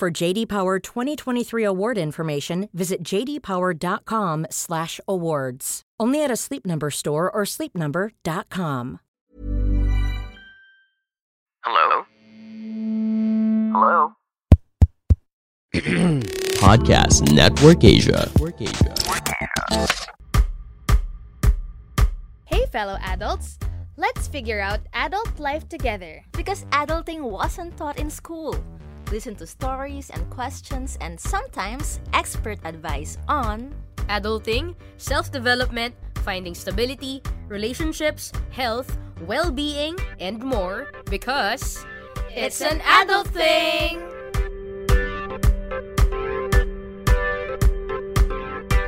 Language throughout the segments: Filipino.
For JD Power 2023 award information, visit jdpower.com/awards. Only at a Sleep Number store or sleepnumber.com. Hello? Hello? Podcast Network Asia. Network Asia. Hey, fellow adults! Let's figure out adult life together. Because adulting wasn't taught in school. Listen to stories and questions and sometimes expert advice on Adulting, self development, finding stability, relationships, health, well being, and more because it's an adult thing!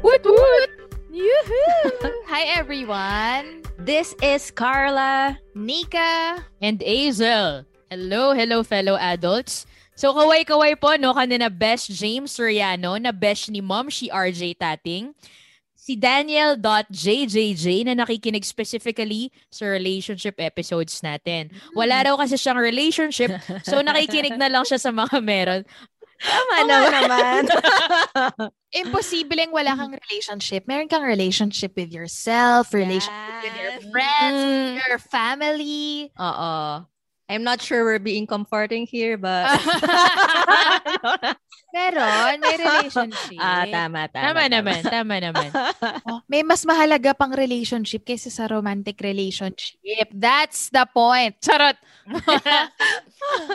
Woot woot! Yoo-hoo! Hi, everyone! This is Carla. Nika, and Azel. Hello, hello fellow adults. So kaway-kaway po no kanina best James Soriano na best ni Mom si RJ Tating. Si Daniel.jjj na nakikinig specifically sa relationship episodes natin. Wala raw kasi siyang relationship, so nakikinig na lang siya sa mga meron. Tama naman. imposibleng wala kang relationship. Meron kang relationship with yourself, relationship with your Yes. friends, Mm. your family. Oo. I'm not sure we're being comforting here, but... Meron, may relationship. ah, tama, tama. Tama naman, tama naman. Oh, may mas mahalaga pang relationship kaysa sa romantic relationship. That's the point. Charot!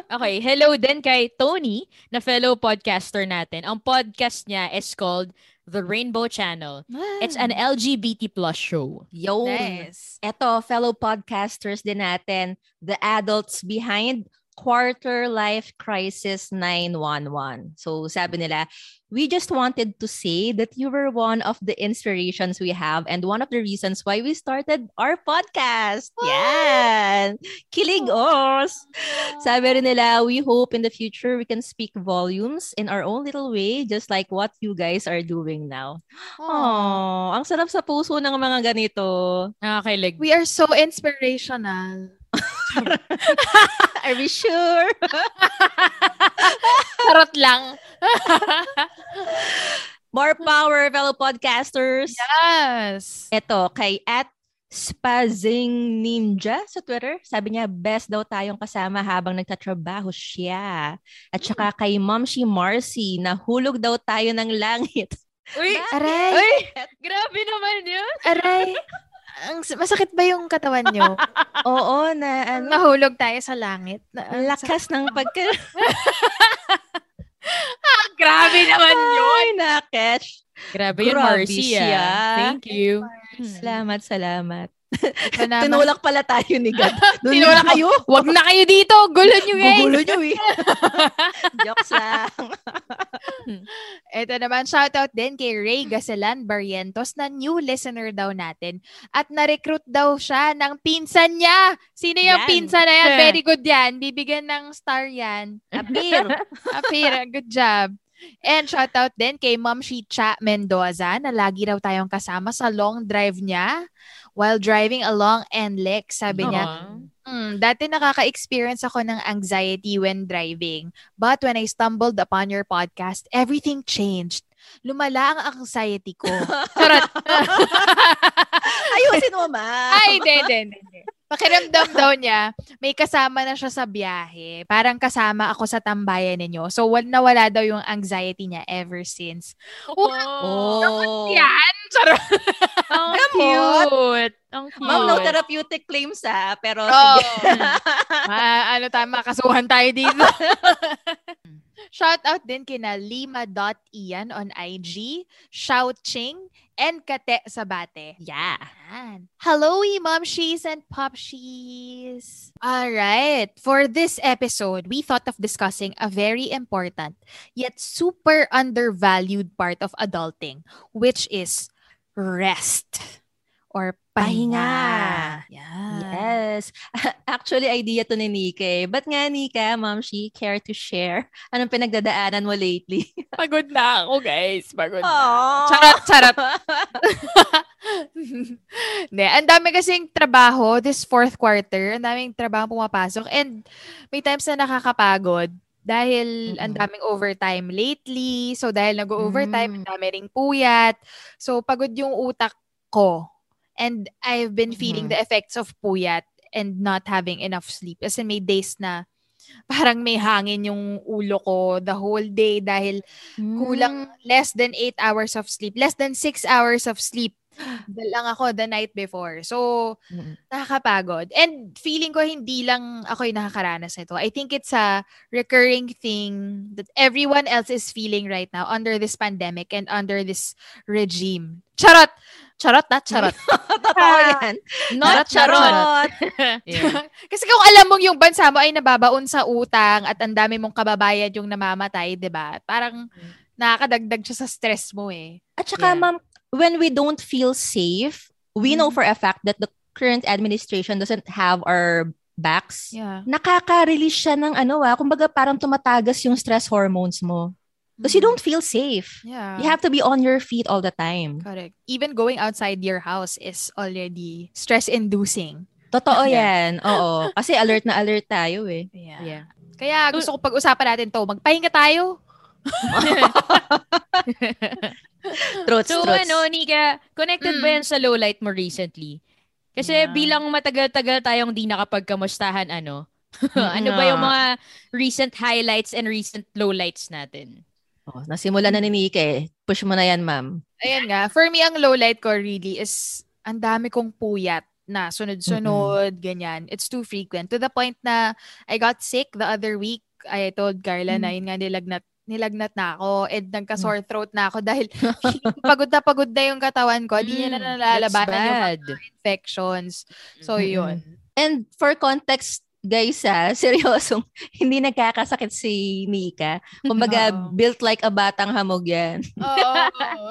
okay, hello din kay Tony, na fellow podcaster natin. Ang podcast niya is called The Rainbow Channel. It's an LGBT plus show. Yo. Nice. Eto, fellow podcasters din natin, the adults behind Quarter Life Crisis 911. So sabi nila, we just wanted to say that you were one of the inspirations we have and one of the reasons why we started our podcast. Yan! Kilig os! Sabi rin nila, we hope in the future we can speak volumes in our own little way just like what you guys are doing now. Oh, ang sarap sa puso ng mga ganito. Nakakilig. We are so inspirational. Are we sure? Charot lang. More power, fellow podcasters. Yes. Ito, kay at Spazing Ninja sa Twitter. Sabi niya, best daw tayong kasama habang nagtatrabaho siya. At saka kay Momshi Marcy, nahulog daw tayo ng langit. Uy! Aray! Uy! Grabe naman yun. Aray! Ang, masakit ba yung katawan nyo? Oo, na ano, Nahulog tayo sa langit. Na, ang lakas ng pagka... Grabe naman yun. Ay, na-catch. Grabe yun, Grabe siya. Ah. Thank you. Salamat, salamat. Tinulak pala tayo ni God. Doon Tinulak na kayo. Wag na kayo dito. Gulo nyo, guys. Gugulo nyo eh. Jokes lang. Ito naman, shoutout din kay Ray Gaselan Barrientos na new listener daw natin. At na-recruit daw siya ng pinsan niya. Sino yung Yan. pinsan na yan? Very good yan. Bibigyan ng star yan. Apir. Apira, good job. And shoutout din kay Ma'am Shicha Mendoza na lagi raw tayong kasama sa long drive niya while driving along NLEX. Sabi niya. Hmm, dati nakaka-experience ako ng anxiety when driving. But when I stumbled upon your podcast, everything changed. Lumala ang anxiety ko. Charot. Ayusin mo, ma. Ay, hindi, hindi, hindi. Pakiramdam daw niya, may kasama na siya sa biyahe. Parang kasama ako sa tambayan ninyo. So, wal na wala daw yung anxiety niya ever since. Oh. Yan! Charot. Ang cute. Ang cute. Ma'am, no therapeutic claims ah. Pero Oh. sige. Ma, ano tayo, makasuhan tayo dito. Shout out din kina lima.ian on IG, Shouching, and Kate Sabate. Yeah. Yan. Hello, momshies and popshies. All right. For this episode, we thought of discussing a very important yet super undervalued part of adulting, which is rest or pahinga. Yeah. Yes. Actually, idea to ni Nika eh. Ba't nga, Nika, Ma'am She, care to share? Anong pinagdadaanan mo lately? Pagod na ako, guys. Pagod Aww. Charot, charot. Hindi, ang dami kasing trabaho this fourth quarter. Ang daming trabaho pumapasok. And may times na nakakapagod dahil ang Mm-mm. daming overtime lately. So dahil nag-overtime, Mm. ang dami ring puyat. So pagod yung utak ko. And I've been feeling Mhm. the effects of puyat and not having enough sleep. Kasi may days na parang may hangin yung ulo ko the whole day dahil kulang less than 8 hours of sleep. Less than 6 hours of sleep lang ako the night before. So, Mm. nakakapagod. And feeling ko hindi lang ako yung nakakaranas nito. I think it's a recurring thing that everyone else is feeling right now under this pandemic and under this regime. Charot! Charot, not charot. Totoo yan. Not charot. Yeah. Kasi kung alam mong yung bansa mo ay nababaon sa utang at ang dami mong kababayan yung namamatay, 'di ba? Parang nakakadagdag siya sa stress mo eh. At saka, Yeah. ma'am, when we don't feel safe, we know Mhm. for a fact that the current administration doesn't have our backs. Yeah. Nakaka-release siya ng ano ah, kumbaga parang tumatagas yung stress hormones mo. Because you don't feel safe. Yeah. You have to be on your feet all the time. Correct. Even going outside your house is already stress-inducing. Totoo Yeah. yan. Oo. Kasi alert na alert tayo eh. Yeah. Yeah. Kaya gusto ko pag-usapan natin to. Magpahinga tayo. Truths, So truths. ano, Nika, connected ba Mm. yan sa low light mo recently? Kasi Yeah. bilang matagal-tagal tayong di nakapagkamustahan, ano? ano ba yung mga recent highlights and recent lowlights natin? Oh, nasimula na ni Nika eh. Push mo na yan, ma'am. Ayan nga. For me, ang low light ko really is ang dami kong puyat na sunod-sunod, ganyan. It's too frequent. To the point na I got sick the other week. I told Carla na yun nga nilagnat nilagnat na ako and nagka-sore throat na ako dahil pagod na pagod na yung katawan ko. Di niya na Mm, nalalabanan yung mga infections. So, Mm-mm. yun. And for context, guys ah, seryosong, hindi nagkakasakit si Nika. Kumbaga, Oo. built like a batang hamog yan. Oo.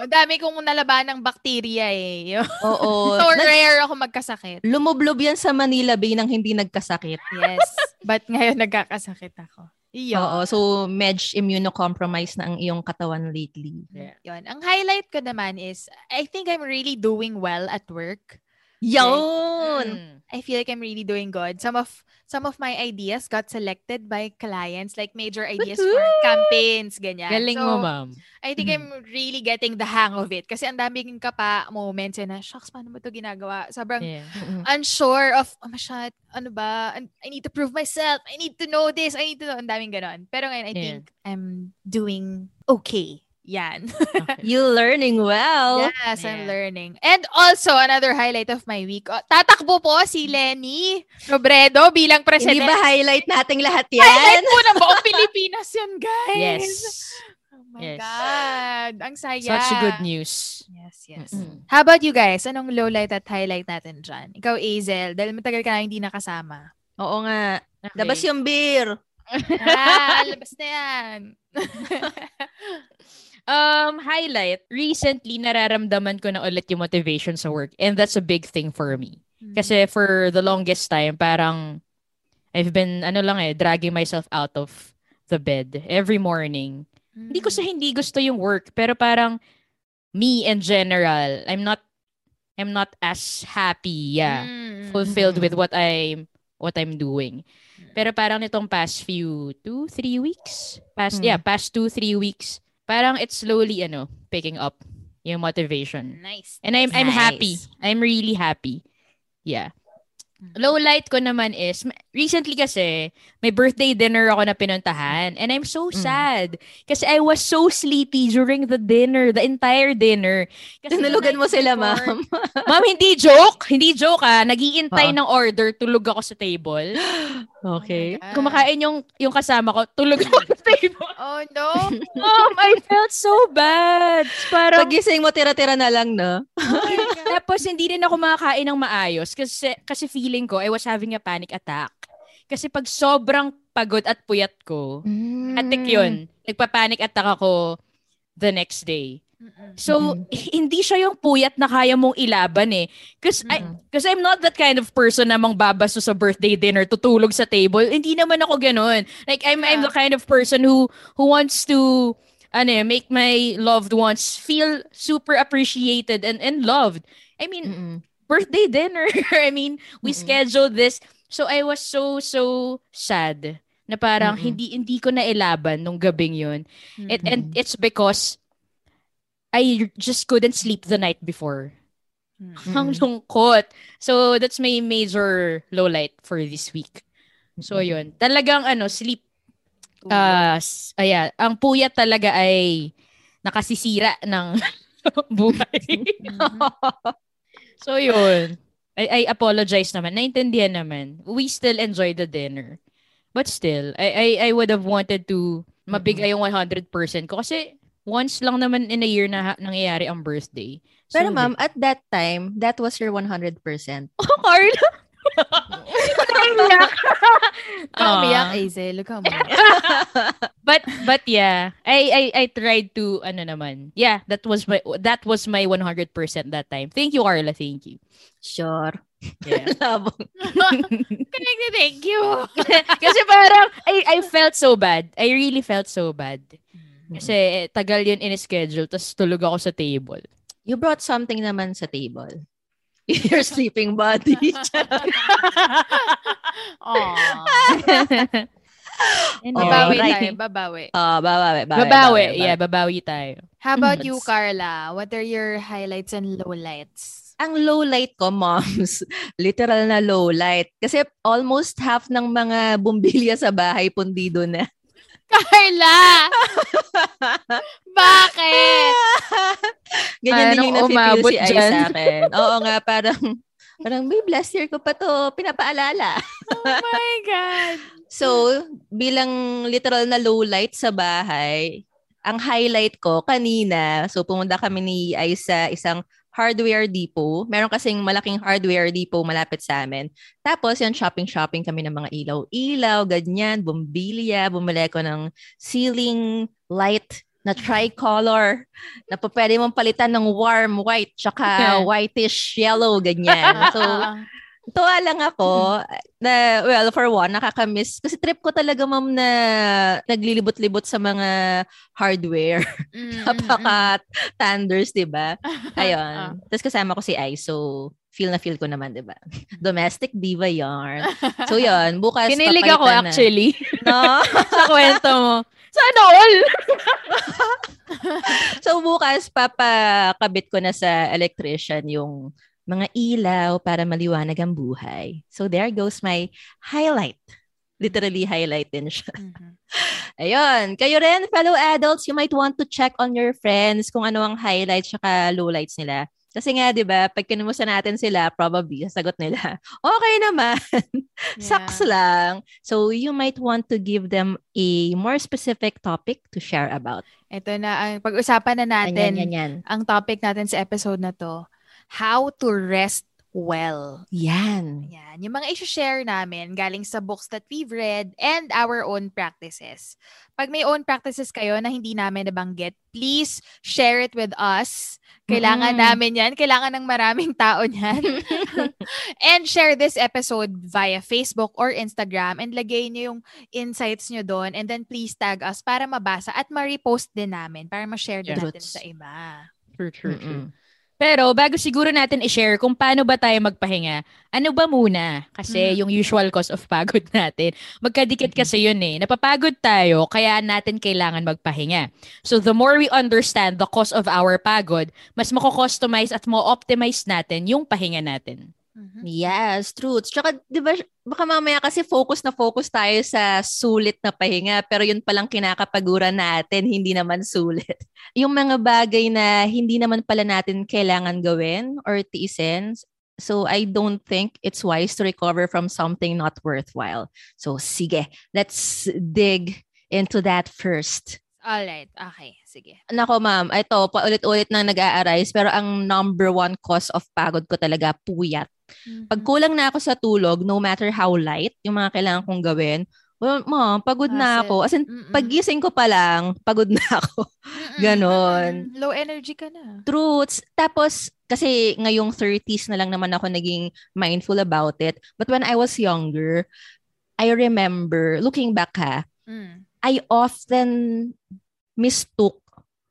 Ang dami kong nalaban ng bakterya eh. Oo. so Nag- rare ako magkasakit. lumublob yan sa Manila Bay nang hindi nagkasakit. Yes. But ngayon nagkakasakit ako. Iyo. Oo. So, medj immunocompromised na ang iyong katawan lately. Yun. Ang highlight ko naman is, I think I'm really doing well at work. Yun! Mm. I feel like I'm really doing good. Some of some of my ideas got selected by clients, like major ideas for Woohoo! campaigns, ganyan. Galing so, mo, ma'am. I think I'm really getting the hang of it. Kasi ang daming kapa moments na, shucks, paano mo to ginagawa? Sobrang Yeah. Unsure of, oh my shot, ano ba? I need to prove myself. I need to know this. I need to know. Ang daming ganon. Pero ngayon, I Yeah. think I'm doing okay. Yan. You learning well. yes, I'm Yeah. learning. And also, another highlight of my week, oh, tatakbo po si Lenny Robredo bilang Hindi president. ba highlight nating lahat Highlight yan? po ng buong Pilipinas yan, guys. Yes. Oh my Yes. God. Ang saya. Such good news. Yes, yes. Mm-mm. How about you guys? Anong low light at highlight natin dyan? Ikaw, Azel, dahil matagal ka na hindi nakasama. Oo nga. Okay. Labas yung beer. ah, labas na yan. Um, highlight, recently nararamdaman ko na ulit yung motivation sa work. And that's a big thing for me. Kasi for the longest time, parang I've been, ano lang eh, dragging myself out of the bed every morning. Hindi ko sa hindi gusto yung work, pero parang me in general, I'm not I'm not as happy, yeah, Mm. fulfilled with what I'm what I'm doing. Pero parang nitong past few, two, three weeks, past, Hmm. yeah, past two, three weeks, parang it's slowly, ano, picking up yung motivation. Nice. And I'm I'm Nice. happy. I'm really happy. Yeah. Low light ko naman is, recently kasi, may birthday dinner ako na pinuntahan. And I'm so Mm. sad. Kasi I was so sleepy during the dinner, the entire dinner. Kasi the Tinulugan mo sila, before- ma'am. Ma'am, hindi joke. Hindi joke ah. Nagiintay Oo. ng order, tulog ako sa table. Okay. Ah. Kumakain yung, yung kasama ko, tulog ako sa table. Oh, no. Mom, I felt so bad. Parang, Pagising mo, tira-tira na lang, no? Tapos hindi rin ako makakain ng maayos kasi kasi feeling ko I was having a panic attack. Kasi pag sobrang pagod at puyat ko, atik Mm. yun. Nagpa-panic attack ako the next day. So, hindi siya yung puyat na kaya mong ilaban eh. Kasi kasi I'm not that kind of person na mang babaso sa birthday dinner, tutulog sa table. Hindi naman ako ganun. Like, I'm, I'm the kind of person who who wants to ano, eh, make my loved ones feel super appreciated and, and loved. I mean, Mm-mm. Birthday dinner. I mean, we Mm-mm. scheduled this. So I was so so sad na parang Mm-mm. hindi hindi ko na ilaban nung gabing yun. It, and it's because I just couldn't sleep the night before. Ang Mm-mm. lungkot. So that's my major low light for this week. So yun. Talagang ano, sleep ah s- ayan, ang puyat talaga ay nakasisira ng buhay. so yun. I, I apologize naman. Naintindihan naman. We still enjoy the dinner. But still, I I, I would have wanted to mabigay yung 100% ko kasi once lang naman in a year na nangyayari ang birthday. So, Pero ma'am, at that time, that was your 100%. Oh, Carla! Naiyak. Ikaw umiyak, Aw. Azel. Ikaw mo. but but yeah, I I I tried to ano naman. Yeah, that was my that was my 100% that time. Thank you Carla, thank you. Sure. Yeah. Labong. Thank you. Kasi parang I I felt so bad. I really felt so bad. Kasi eh, tagal yun in-schedule tapos tulog ako sa table. You brought something naman sa table. Your sleeping body. Aww. Anyway, Babawi Alright. tayo. Babawi. Ah, babawi, babawi, babawi. Yeah, babawi tayo. How about you, Carla? What are your highlights and lowlights? Ang low light ko, moms, literal na low light. Kasi almost half ng mga bumbilya sa bahay pundido na. Carla! Bakit? Ganyan din yung nafe-feel si Ay dyan? sa akin. Oo nga, parang, parang, babe, last year ko pa to pinapaalala. Oh my God. So, bilang literal na low light sa bahay, ang highlight ko kanina, so pumunta kami ni Ay sa isang hardware depot. Meron kasing malaking hardware depot malapit sa amin. Tapos, yan, shopping-shopping kami ng mga ilaw-ilaw, ganyan, bumbilya, bumili ko ng ceiling light na tricolor na pwede mong palitan ng warm white tsaka whitish yellow, ganyan. So, tuwa lang ako na, well, for one, nakakamiss. Kasi trip ko talaga, ma'am, na naglilibot-libot sa mga hardware. Mm, Napaka-thunders, di ba? Ah. Ayun. Tapos kasama ko si Ai, so feel na feel ko naman, di ba? Domestic diva yarn. So, yun. Bukas, Kinilig ako na. actually No? sa kwento mo. Sana all! so, bukas, papakabit ko na sa electrician yung mga ilaw para maliwanag ang buhay. So, there goes my highlight. Literally highlight din siya. Mhm. Ayun. Kayo rin, fellow adults, you might want to check on your friends kung ano ang highlights tsaka lowlights nila. Kasi nga, di ba, pag kinumusta natin sila, probably, sasagot nila, okay naman. Sucks Yeah. lang. So, you might want to give them a more specific topic to share about. Ito na, ang pag-usapan na natin, Yan, yan, yan. ang topic natin sa episode na to, how to rest well. Yan. Yan. Yung mga issue-share namin galing sa books that we've read and our own practices. Pag may own practices kayo na hindi namin nabanggit, please share it with us. Kailangan Mm-mm. namin yan. Kailangan ng maraming tao niyan. and share this episode via Facebook or Instagram and lagay niyo yung insights niyo doon and then please tag us para mabasa at ma-repost din namin para ma-share din Yeah. natin sa iba. True, true, true. Mm-mm. Pero bago siguro natin i-share kung paano ba tayo magpahinga, ano ba muna? Kasi Mm. yung usual cause of pagod natin. Magkadikit kasi yun eh. Napapagod tayo, kaya natin kailangan magpahinga. So the more we understand the cause of our pagod, mas mako-customize at mo-optimize natin yung pahinga natin. Mhm. Yes, true. Tsaka, di ba, baka mamaya kasi focus na focus tayo sa sulit na pahinga, pero yun palang kinakapaguran natin, hindi naman sulit. Yung mga bagay na hindi naman pala natin kailangan gawin or tiisin, so I don't think it's wise to recover from something not worthwhile. So, sige, let's dig into that first. Alright, okay. Sige. Nako ma'am, ito, paulit-ulit nang nag-a-arise, pero ang number one cause of pagod ko talaga, puyat. Pag Mhm. kulang na ako sa tulog, no matter how light, yung mga kailangan kong gawin, well, ma'am, pagod na Hassle. ako. As in, Mm-mm. pagising ko pa lang, pagod na ako. Ganon. Low energy ka na. Truths. Tapos, kasi ngayong 30s na lang naman ako naging mindful about it. But when I was younger, I remember, looking back ha, Mm. I often mistook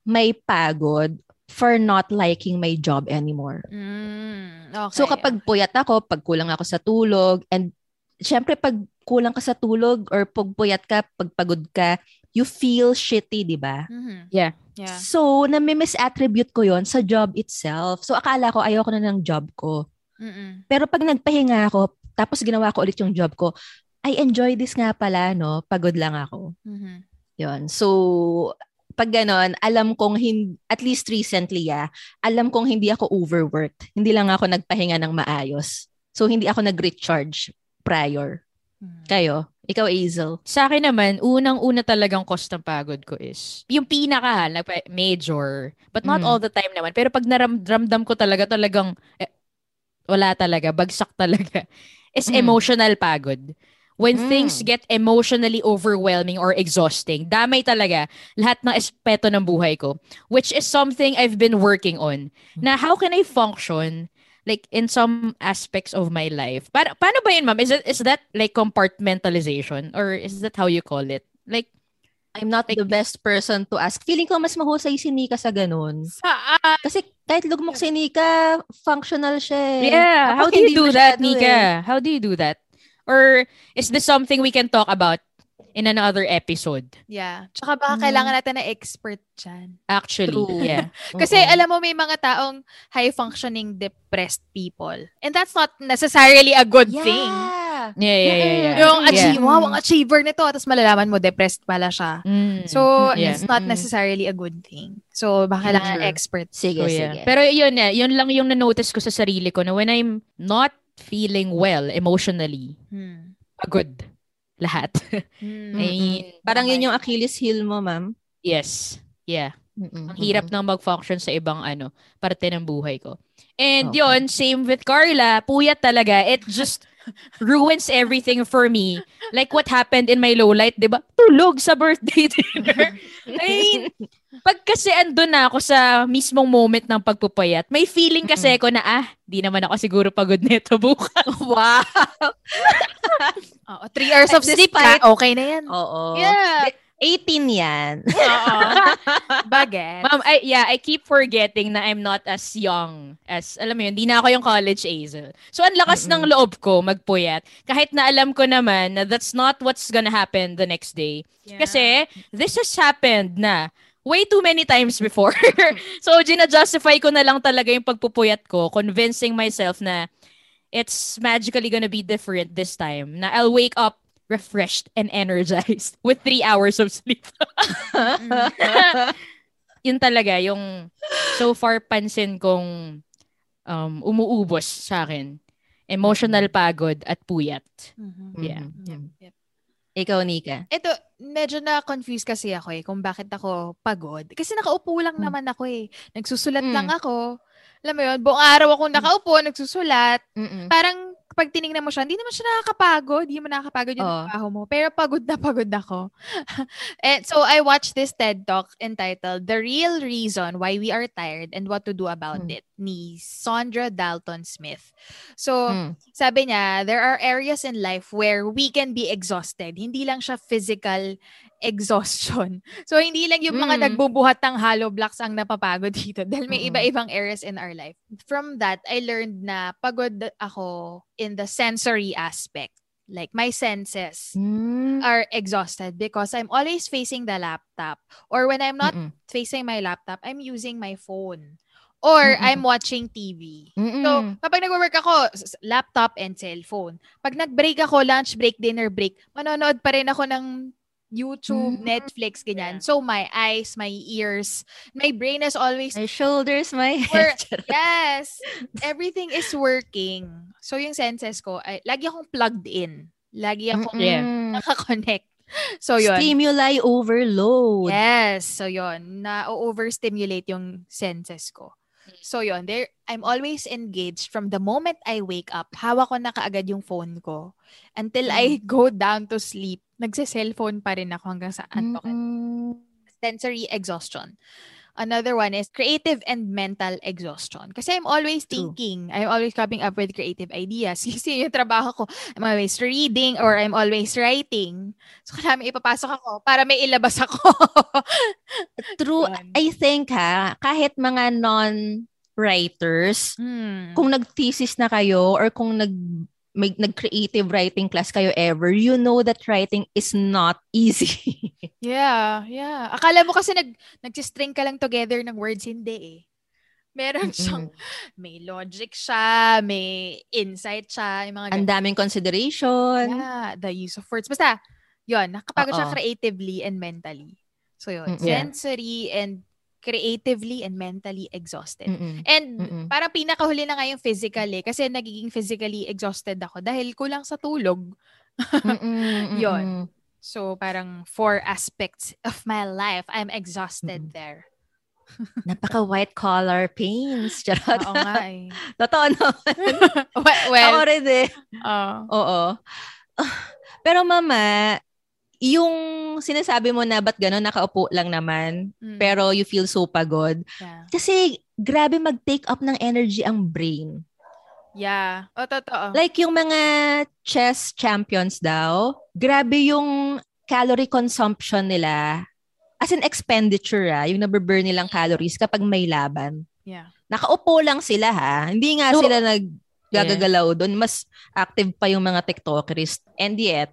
my pagod for not liking my job anymore. Mm. Okay. So kapag puyat ako, pag kulang ako sa tulog, and syempre pag kulang ka sa tulog or pag puyat ka, pag pagod ka, you feel shitty, di ba? Mhm. Yeah. Yeah. So, nami-misattribute ko yon sa job itself. So, akala ko ayoko na ng job ko. Mm-mm. Pero pag nagpahinga ako, tapos ginawa ko ulit yung job ko, I enjoy this nga pala, no? Pagod lang ako. Mhm. Yon. So, pag ganon, alam kong, hin- at least recently, ah, alam kong hindi ako overworked. Hindi lang ako nagpahinga ng maayos. So, hindi ako nag-recharge prior. Mhm. Kayo? Ikaw, Hazel? Sa akin naman, unang-una talagang cost ng pagod ko is, yung pinaka, major, but not Mm. all the time naman. Pero pag naramdam ko talaga, talagang, eh, wala talaga, bagsak talaga, is Mm. emotional pagod. When Mm. things get emotionally overwhelming or exhausting, damay talaga lahat ng espeto ng buhay ko. Which is something I've been working on. Na how can I function like in some aspects of my life. Pa- paano ba yun, ma'am? Is, it, is that like compartmentalization? Or is that how you call it? Like, I'm not the best person to ask. Feeling ko mas mahusay si Nika sa ganun. Saan? Kasi kahit lugmok si Nika, functional siya eh. yeah, how do you do that, Nika? eh. How do you do that? Or is this something we can talk about in another episode? Yeah. Tsaka baka Mm. kailangan natin ng expert dyan. Actually, True. yeah. Kasi Oo. alam mo, may mga taong high-functioning depressed people. And that's not necessarily a good yeah. thing. Yeah, yeah, yeah, yeah. Yung yeah. achieve, wow, ang achiever nito. Tapos malalaman mo, depressed pala siya. Mm. So, yeah. it's not Mm-mm. necessarily a good thing. So, baka kailangan Sure. expert. Sige, So, sige. yeah. Pero yun na, yun lang yung na-notice ko sa sarili ko na when I'm not feeling well emotionally, Hmm. pagod lahat. Hmm. I mean, Parang yun yung Achilles heel mo, ma'am. yes. Yeah. Mm-mm. Ang hirap nang mag-function sa ibang ano, parte ng buhay ko. And Okay. yun, same with Carla, puyat talaga. It just ruins everything for me. Like what happened in my low light, 'di ba? Tulog sa birthday dinner. I mean, pag kasi andun na ako sa mismong moment ng pagpupayat, may feeling kasi ako na, ah, di naman ako siguro pagod nito bukas. wow. Oo, three hours of sleep ka, okay na yan. Oo. Yeah. 18 yan. Oo. Baget. Ma'am, I, yeah, I keep forgetting na I'm not as young as, alam mo yun, di na ako yung college Hazel. So, ang lakas ng loob ko magpuyat. Kahit na alam ko naman na that's not what's gonna happen the next day. Kasi, this has happened na way too many times before. so, gina-justify ko na lang talaga yung pagpupuyat ko, convincing myself na it's magically gonna be different this time. Na I'll wake up refreshed and energized with three hours of sleep. yun talaga yung so far pansin kong um, umuubos sa akin. Emotional pagod at puyat. Mhm. Yeah. Yep, yep. Ikaw, Nika. Ito, medyo na-confuse kasi ako eh kung bakit ako pagod. Kasi nakaupo lang Mm. naman ako eh. Nagsusulat Mm. lang ako. Alam mo yun, buong araw ako nakaupo, nagsusulat. Mm-mm. Parang pag tinignan mo siya, hindi naman siya nakakapagod. Hindi mo nakakapagod yung Oo. trabaho mo. Pero pagod na pagod ako. And so I watched this TED Talk entitled The Real Reason Why We Are Tired and What to Do About Mm. It ni Sandra Dalton Smith. So, Mm. sabi niya, there are areas in life where we can be exhausted. Hindi lang siya physical exhaustion. So, hindi lang yung mga Mm. nagbubuhat ng hollow blocks ang napapagod dito dahil may Mm-mm. iba-ibang areas in our life. From that, I learned na pagod ako in the sensory aspect. Like, my senses Mm. are exhausted because I'm always facing the laptop. Or when I'm not Mm-mm. facing my laptop, I'm using my phone. or Mm-mm. I'm watching TV. Mm-mm. So, kapag nag-work ako, laptop and cellphone. Pag nag-break ako, lunch break, dinner break, manonood pa rin ako ng YouTube, Mm. Netflix, ganyan. Yeah. So, my eyes, my ears, my brain is always my shoulders, my head. Yes. Everything is working. So, yung senses ko, ay, lagi akong plugged in. Lagi akong Mm-mm. nakakonect. So, yun. Stimuli overload. Yes. So, yun. Na-overstimulate yung senses ko. So, yun. There, I'm always engaged from the moment I wake up. Hawak ko na kaagad yung phone ko. Until I go down to sleep. Nagse-cellphone pa rin ako hanggang sa antokin. Mm-mm. sensory exhaustion. Another one is creative and mental exhaustion. Kasi I'm always True. thinking, I'm always coming up with creative ideas. Kasi yung trabaho ko, I'm always reading or I'm always writing. So, kailangan ipapasok ako para may ilabas ako. True. I think ha, kahit mga non-writers, Hmm. kung nag-thesis na kayo or kung nag may nag-creative writing class kayo ever, you know that writing is not easy. Yeah, yeah. Akala mo kasi nag, nag-string ka lang together ng words, hindi eh. Meron siyang, may logic siya, may insight siya, yung mga Ang daming consideration. Yeah, the use of words. Basta, yun, nakapagod siya creatively and mentally. So yun, Mm, yeah. sensory and creatively and mentally exhausted. Mm-mm. And Mm-mm. parang pinakahuli na nga yung physical eh, kasi nagiging physically exhausted ako dahil kulang sa tulog. Mm-mm. So parang four aspects of my life, I'm exhausted Mm-mm. there. Napaka white collar pains. Charot. Oo nga eh. Totoo naman. well, Ako well rin eh. oh. Oo. Pero mama, yung sinasabi mo na ba't gano'n, nakaupo lang naman, Mm, pero you feel so pagod. yeah. Kasi grabe mag-take up ng energy ang brain. Yeah. O, totoo. Like yung mga chess champions daw, grabe yung calorie consumption nila. As an expenditure ah, yung nababurn nilang calories kapag may laban. yeah. Nakaupo lang sila ha. Hindi nga No. sila naggagagalaw doon. Mas active pa yung mga TikTokers. And yet,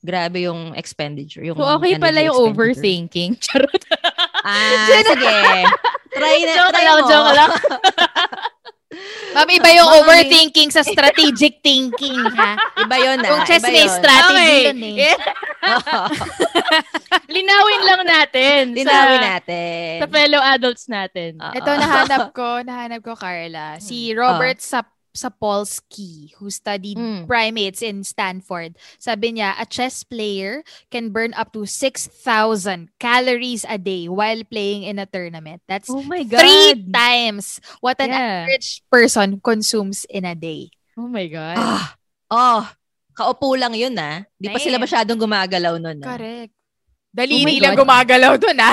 grabe yung expenditure. Yung So, okay pala energy yung overthinking. Charot. Ah, sige. Try na, joke try lang, mo. joke lang. Ma'am, iba yung Mami. overthinking sa strategic thinking, ha? Iba yun na. Kung chess may strategy Okay. yun eh. Yeah. Linawin lang natin. Linawin sa, natin. Sa fellow adults natin. Oo. Ito, nahanap ko, nahanap ko, Carla. Si Robert Sap Sapolsky, who studied Mm. primates in Stanford. Sabi niya, a chess player can burn up to 6,000 calories a day while playing in a tournament. That's Oh my God. three times what an Yeah. average person consumes in a day. Oh my God. Ah, oh, kaupo lang yun ah. Di pa sila masyadong gumagalaw nun ah. Correct. Oh Daliri my lang gumagalaw dun, ah.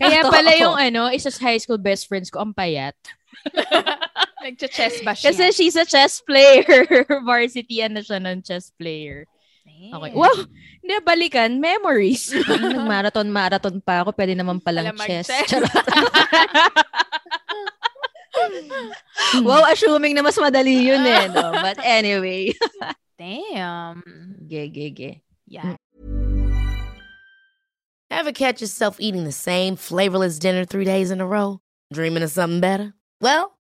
Kaya pala yung ano, isa sa high school best friends ko, ang payat. Nagcha-chess ba siya? Kasi she's a chess player. Varsity ano siya nun, chess player. Okay. Wow! Hindi, balikan. Memories. Nag-marathon-marathon pa ako. Pwede naman palang Alam chess. Charot. wow, assuming na mas madali yun eh. No? But anyway. Damn. Ge, ge, ge. Yeah. Ever catch yourself eating the same flavorless dinner three days in a row? Dreaming of something better? Well,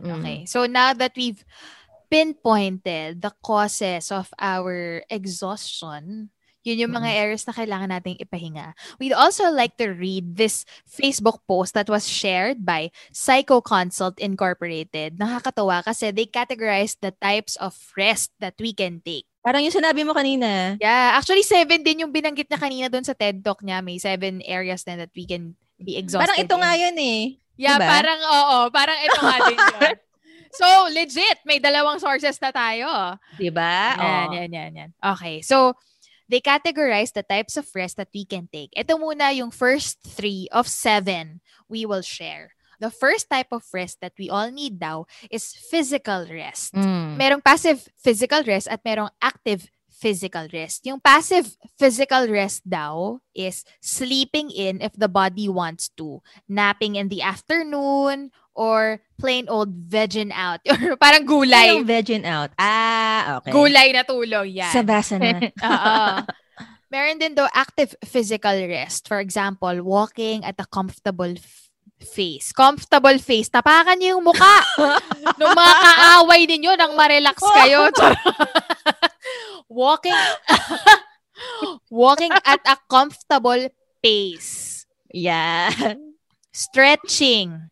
Mm. Okay. So now that we've pinpointed the causes of our exhaustion, Yun yung mga areas na kailangan nating ipahinga. We'd also like to read this Facebook post that was shared by Psycho Consult Incorporated. Nakakatawa kasi they categorize the types of rest that we can take. Parang yung sinabi mo kanina. Yeah, actually seven din yung binanggit niya kanina doon sa TED Talk niya. May seven areas na that we can be exhausted Parang ito in. nga yun eh. Yeah, Diba? parang oo, parang ito nga din yun. So, legit, may dalawang sources na tayo. Diba? Yan, yan, yan, yan. Okay, so they categorize the types of rest that we can take. Ito muna yung first three of seven we will share. The first type of rest that we all need daw is physical rest. Mm. Merong passive physical rest at merong active physical rest. Yung passive physical rest daw is sleeping in if the body wants to, napping in the afternoon, or plain old vegging out. Or parang gulay. Anong vegging out? Ah, okay. Gulay na tulog yan. Sa basa na. Oo. Meron din daw active physical rest. For example, walking at a comfortable face. Comfortable face. Tapakan niyo yung muka. Nung mga kaaway ninyo nang ma-relax kayo. Walking walking at a comfortable pace. yeah. Stretching.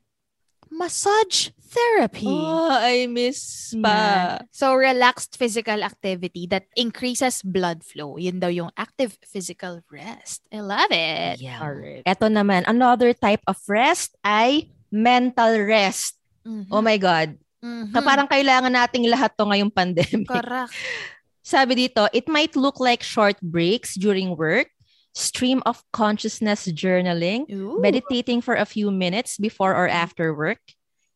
Massage therapy. Oh, I miss Yeah. pa. So, relaxed physical activity that increases blood flow. Yun daw yung active physical rest. I love it. Yeah. Alright. Ito naman, another type of rest ay mental rest. Mhm. Oh my God. Mhm. Na parang kailangan nating lahat to ngayong pandemic. Correct. Sabi dito, it might look like short breaks during work, stream of consciousness journaling, Ooh. meditating for a few minutes before or after work.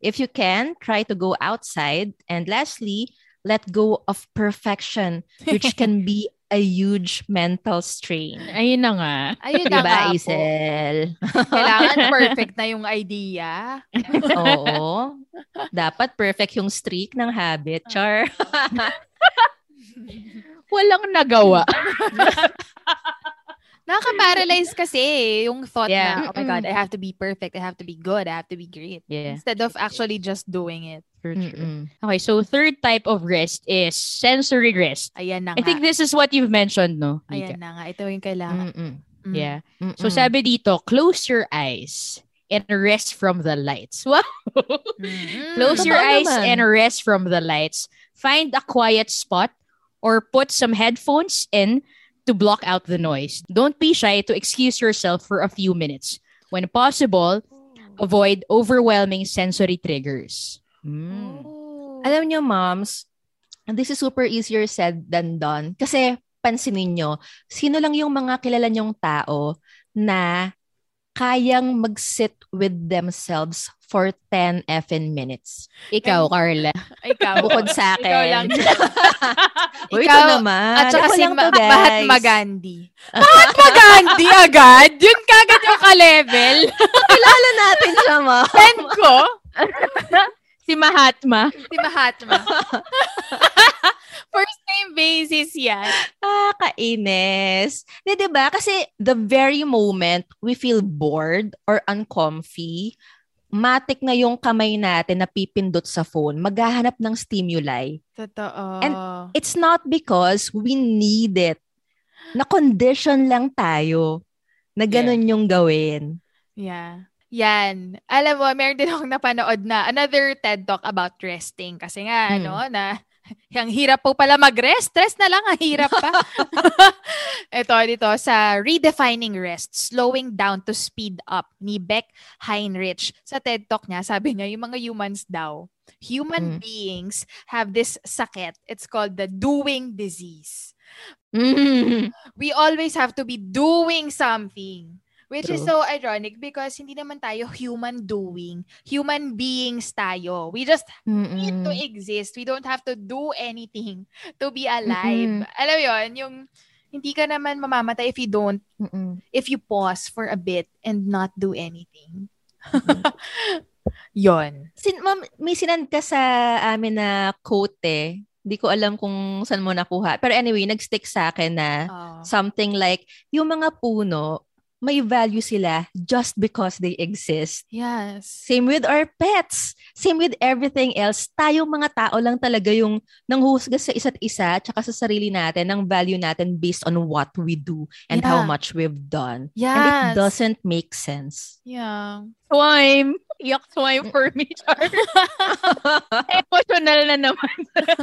If you can, try to go outside. And lastly, let go of perfection, which can be a huge mental strain. Ayun na nga. Ayun na nga Diba, po. Isel? Kailangan perfect na yung idea. Oo. Dapat perfect yung streak ng habit, Char. Walang nagawa. Nakaka-paralyze kasi eh, yung thought Yeah. na, oh my God, I have to be perfect. I have to be good. I have to be great. Yeah. Instead of actually just doing it. For sure. Mm-mm. Okay, so third type of rest is sensory rest. Ayan na I nga. think this is what you've mentioned, no? Ayan Mika? na nga. Ito yung kailangan. Mm-mm. Mm. Yeah. Mm-mm. So sabi dito, close your eyes and rest from the lights. Wow. Close your Totoo eyes naman. and rest from the lights. Find a quiet spot or put some headphones in to block out the noise. Don't be shy to excuse yourself for a few minutes. When possible, avoid overwhelming sensory triggers. Mm. Alam nyo, moms, this is super easier said than done. Kasi, pansinin nyo, sino lang yung mga kilala nyong tao na kayang mag-sit with themselves for 10 effing minutes. Ikaw, Carla. Ikaw. Bukod sa akin. Ikaw lang. Uy, Ikaw, ito naman. At saka si to, Ma- guys. Mahatma Gandhi. Mahatma Gandhi agad? Yun kagad yung ka-level. Kilala natin siya, mom. Friend ko, Si Mahatma. si Mahatma. First name basis yan. Ah, kainis. Di, di ba? Kasi the very moment we feel bored or uncomfy, matik na yung kamay natin na pipindot sa phone, maghahanap ng stimuli. Totoo. And It's not because we need it. Na-condition lang tayo na ganun yung gawin. Yeah. Yan. Alam mo, meron din akong napanood na another TED Talk about resting. Kasi nga, Hmm. ano, na ang hirap po pala mag-rest. Stress na lang, ang hirap pa. Ito, dito, sa Redefining Rest, Slowing Down to Speed Up ni Beck Heinrich. Sa TED Talk niya, sabi niya, yung mga humans daw, human Mm. beings have this sakit. It's called the doing disease. Mm. we always have to be doing something. Which is True. so ironic because hindi naman tayo human doing. Human beings tayo. We just need to Mm-mm. exist. We don't have to do anything to be alive. Alam mo yun, yung hindi ka naman mamamatay if you don't, Mm-mm. if you pause for a bit and not do anything. yon. Sin, ma'am, may sinand ka sa amin na quote eh. Hindi ko alam kung saan mo nakuha. Pero anyway, nag-stick sa akin na Oh. something like, yung mga puno, may value sila just because they exist. Yes. Same with our pets. Same with everything else. Tayong mga tao lang talaga yung nanghuhusga sa isa't isa tsaka sa sarili natin ng value natin based on what we do and how Yeah. much we've done. And Yes. it doesn't make sense. Yeah. Swime. Yuck swime for me, Char. Emotional na naman.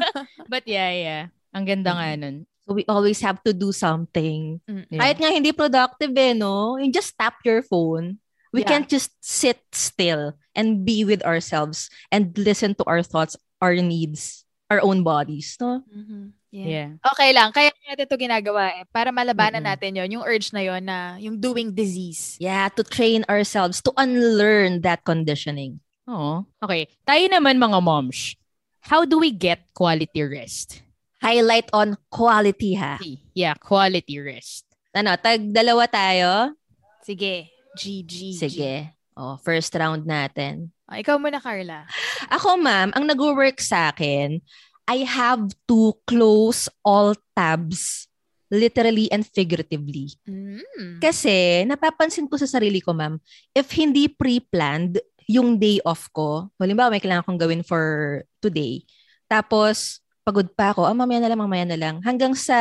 But yeah, yeah. Ang ganda nga nun. So we always have to do something. Mm. Yeah. Kahit nga hindi productive eh, no? You just tap your phone. We Yeah. can't just sit still and be with ourselves and listen to our thoughts, our needs, our own bodies, no? Mhm. Yeah. Yeah. Okay lang. Kaya natin ito ginagawa eh. Para malabanan Mm-mm. natin yon Yung urge na yon na yung doing disease. Yeah, to train ourselves to unlearn that conditioning. Oo. Okay. Tayo naman mga moms. How do we get quality rest? Highlight on quality ha. Yeah, quality rest. Ano, tag dalawa tayo? Sige. GG. Sige. Oh, first round natin. Ah, ikaw muna, Carla. Ako, ma'am, ang nag-work sa akin, I have to close all tabs literally and figuratively. Mm. Kasi napapansin ko sa sarili ko, ma'am, if hindi pre-planned yung day off ko, halimbawa may kailangan kong gawin for today, tapos pagod pa ako, ah, mamaya na lang, mamaya na lang. Hanggang sa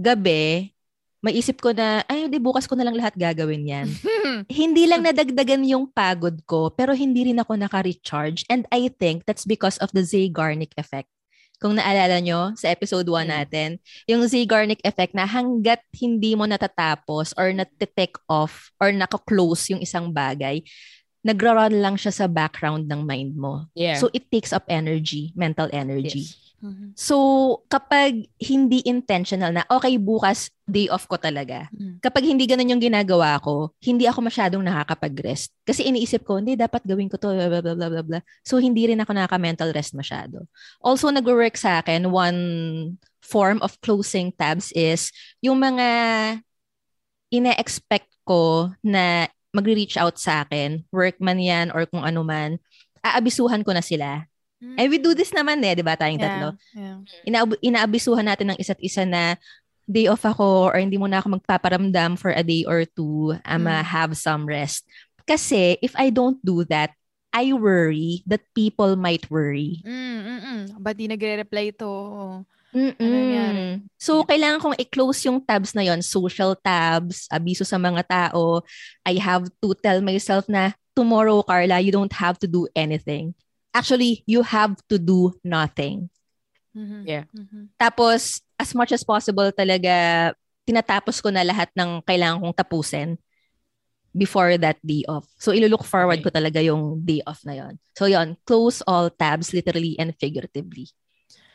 gabi, maisip ko na, ay, di bukas ko na lang lahat gagawin yan. hindi lang nadagdagan yung pagod ko, pero hindi rin ako naka-recharge. And I think that's because of the Zeigarnik effect. Kung naalala nyo sa episode 1 Mm. natin, yung Zeigarnik effect na hanggat hindi mo natatapos or nati-take off or naka-close yung isang bagay, nagra-run lang siya sa background ng mind mo. Yeah. So it takes up energy, mental energy. Yes. Mhm. So kapag hindi intentional na, okay, bukas day off ko talaga. Mm. Kapag hindi ganun yung ginagawa ko, hindi ako masyadong nakakapag-rest. Kasi iniisip ko, hindi, dapat gawin ko to, blah, blah, blah, blah, blah. So hindi rin ako nakaka-mental rest masyado. Also, nag-work sa akin, one form of closing tabs is yung mga ina-expect ko na magre-reach out sa akin, workman yan or kung ano man, aabisuhan ko na sila. Eh, we do this naman eh, di ba, tayong tatlo? Yeah. Inaab- inaabisuhan natin ng isa't isa na day off ako or hindi mo na ako magpaparamdam for a day or two, ama Mm. have some rest. Kasi if I don't do that, I worry that people might worry. Mm, mm, mm. Ba't di nagre-reply ito? Mm-mm. nangyari? So, kailangan kong i-close yung tabs na yon social tabs, abiso sa mga tao. I have to tell myself na, tomorrow, Carla, you don't have to do anything. Actually, you have to do nothing. Mhm. Yeah. Mhm. Tapos, as much as possible talaga, tinatapos ko na lahat ng kailangan kong tapusin before that day off. So, ilulook forward Okay. ko talaga yung day off na yon. So, yon close all tabs literally and figuratively.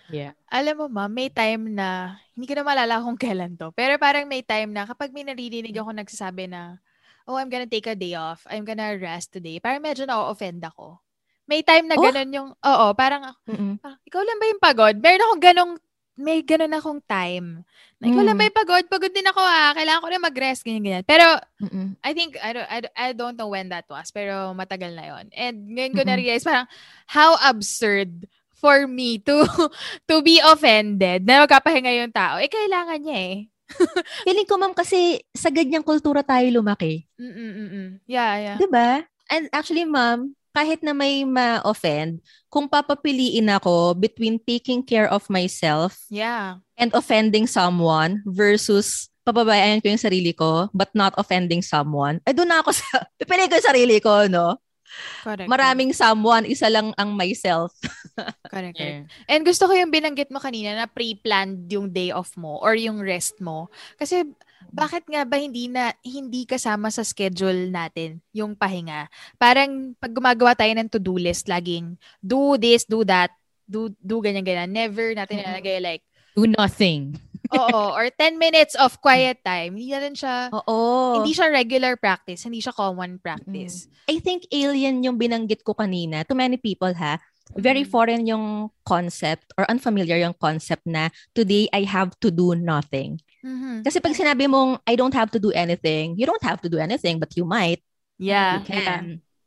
Yeah. Alam mo, ma'am, may time na, hindi ko na malala kung kailan to, pero parang may time na kapag may naririnig ako nagsasabi na, oh, I'm gonna take a day off, I'm gonna rest today, parang medyo na-offend ako. May time na Oh? ganun yung, oo, parang, Mm-mm. parang, ikaw lang ba yung pagod? Meron akong ganong, may ganun akong time. Na, ikaw lang Mm. ba yung pagod? Pagod din ako ah. Kailangan ko na mag-rest, ganyan, ganyan. Pero, Mm-mm. I think, I don't, I, don't- I don't know when that was, pero matagal na yon. And ngayon ko Mm-mm. na-realize, parang, how absurd for me to to be offended na magkapahinga yung tao. Eh, kailangan niya eh. Feeling ko, ma'am, kasi sa ganyang kultura tayo lumaki. Mm-mm-mm. Yeah, yeah. 'Di ba? And actually, ma'am, kahit na may ma-offend, kung papapiliin ako between taking care of myself Yeah. and offending someone versus pababayaan ko yung sarili ko but not offending someone, ay doon na ako sa, pipili ko yung sarili ko, no? Correct. Maraming someone, isa lang ang myself. Correct. correct. Yeah. And gusto ko yung binanggit mo kanina na pre-planned yung day off mo or yung rest mo. Kasi bakit nga ba hindi na hindi kasama sa schedule natin yung pahinga? Parang pag gumagawa tayo ng to-do list, laging do this, do that, do do ganyan ganyan. Never natin nilalagay like Do nothing. Oo or 10 minutes of quiet time. Hindi na rin siya Oo. hindi siya regular practice, hindi siya common practice. I think alien yung binanggit ko kanina. To many people, ha? Very Mm. foreign yung concept or unfamiliar yung concept na today I have to do nothing. Mhm. Kasi pag sinabi mong I don't have to do anything, you don't have to do anything but you might. Yeah. You can.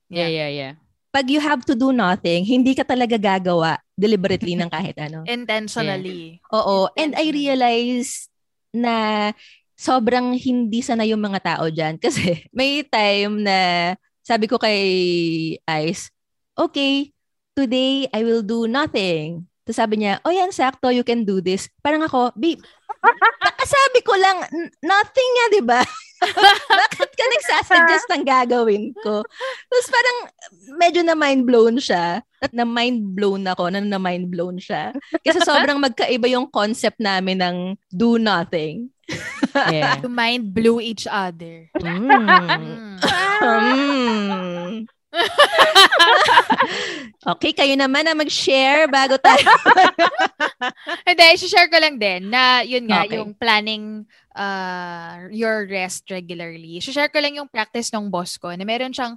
Yeah, yeah, yeah. Pag you have to do nothing, hindi ka talaga gagawa deliberately ng kahit ano. Intentionally. Oo. And I realized na sobrang hindi sana yung mga tao dyan. Kasi may time na sabi ko kay Ice, okay, today I will do nothing. Tapos sabi niya, oh yan, sakto, you can do this. Parang ako, babe, nakasabi ko lang, nothing nga, di ba? Bakit ka nagsasuggest ng gagawin ko? Tapos parang medyo na mind blown siya. At na mind blown ako, na na mind blown siya. Kasi sobrang magkaiba yung concept namin ng do nothing. Yeah. To mind blew each other. Mm. Mm. Mm. okay, kayo naman na mag-share bago tayo. Hindi, share ko lang din na yun nga, Okay. yung planning uh, your rest regularly. share ko lang yung practice ng boss ko na meron siyang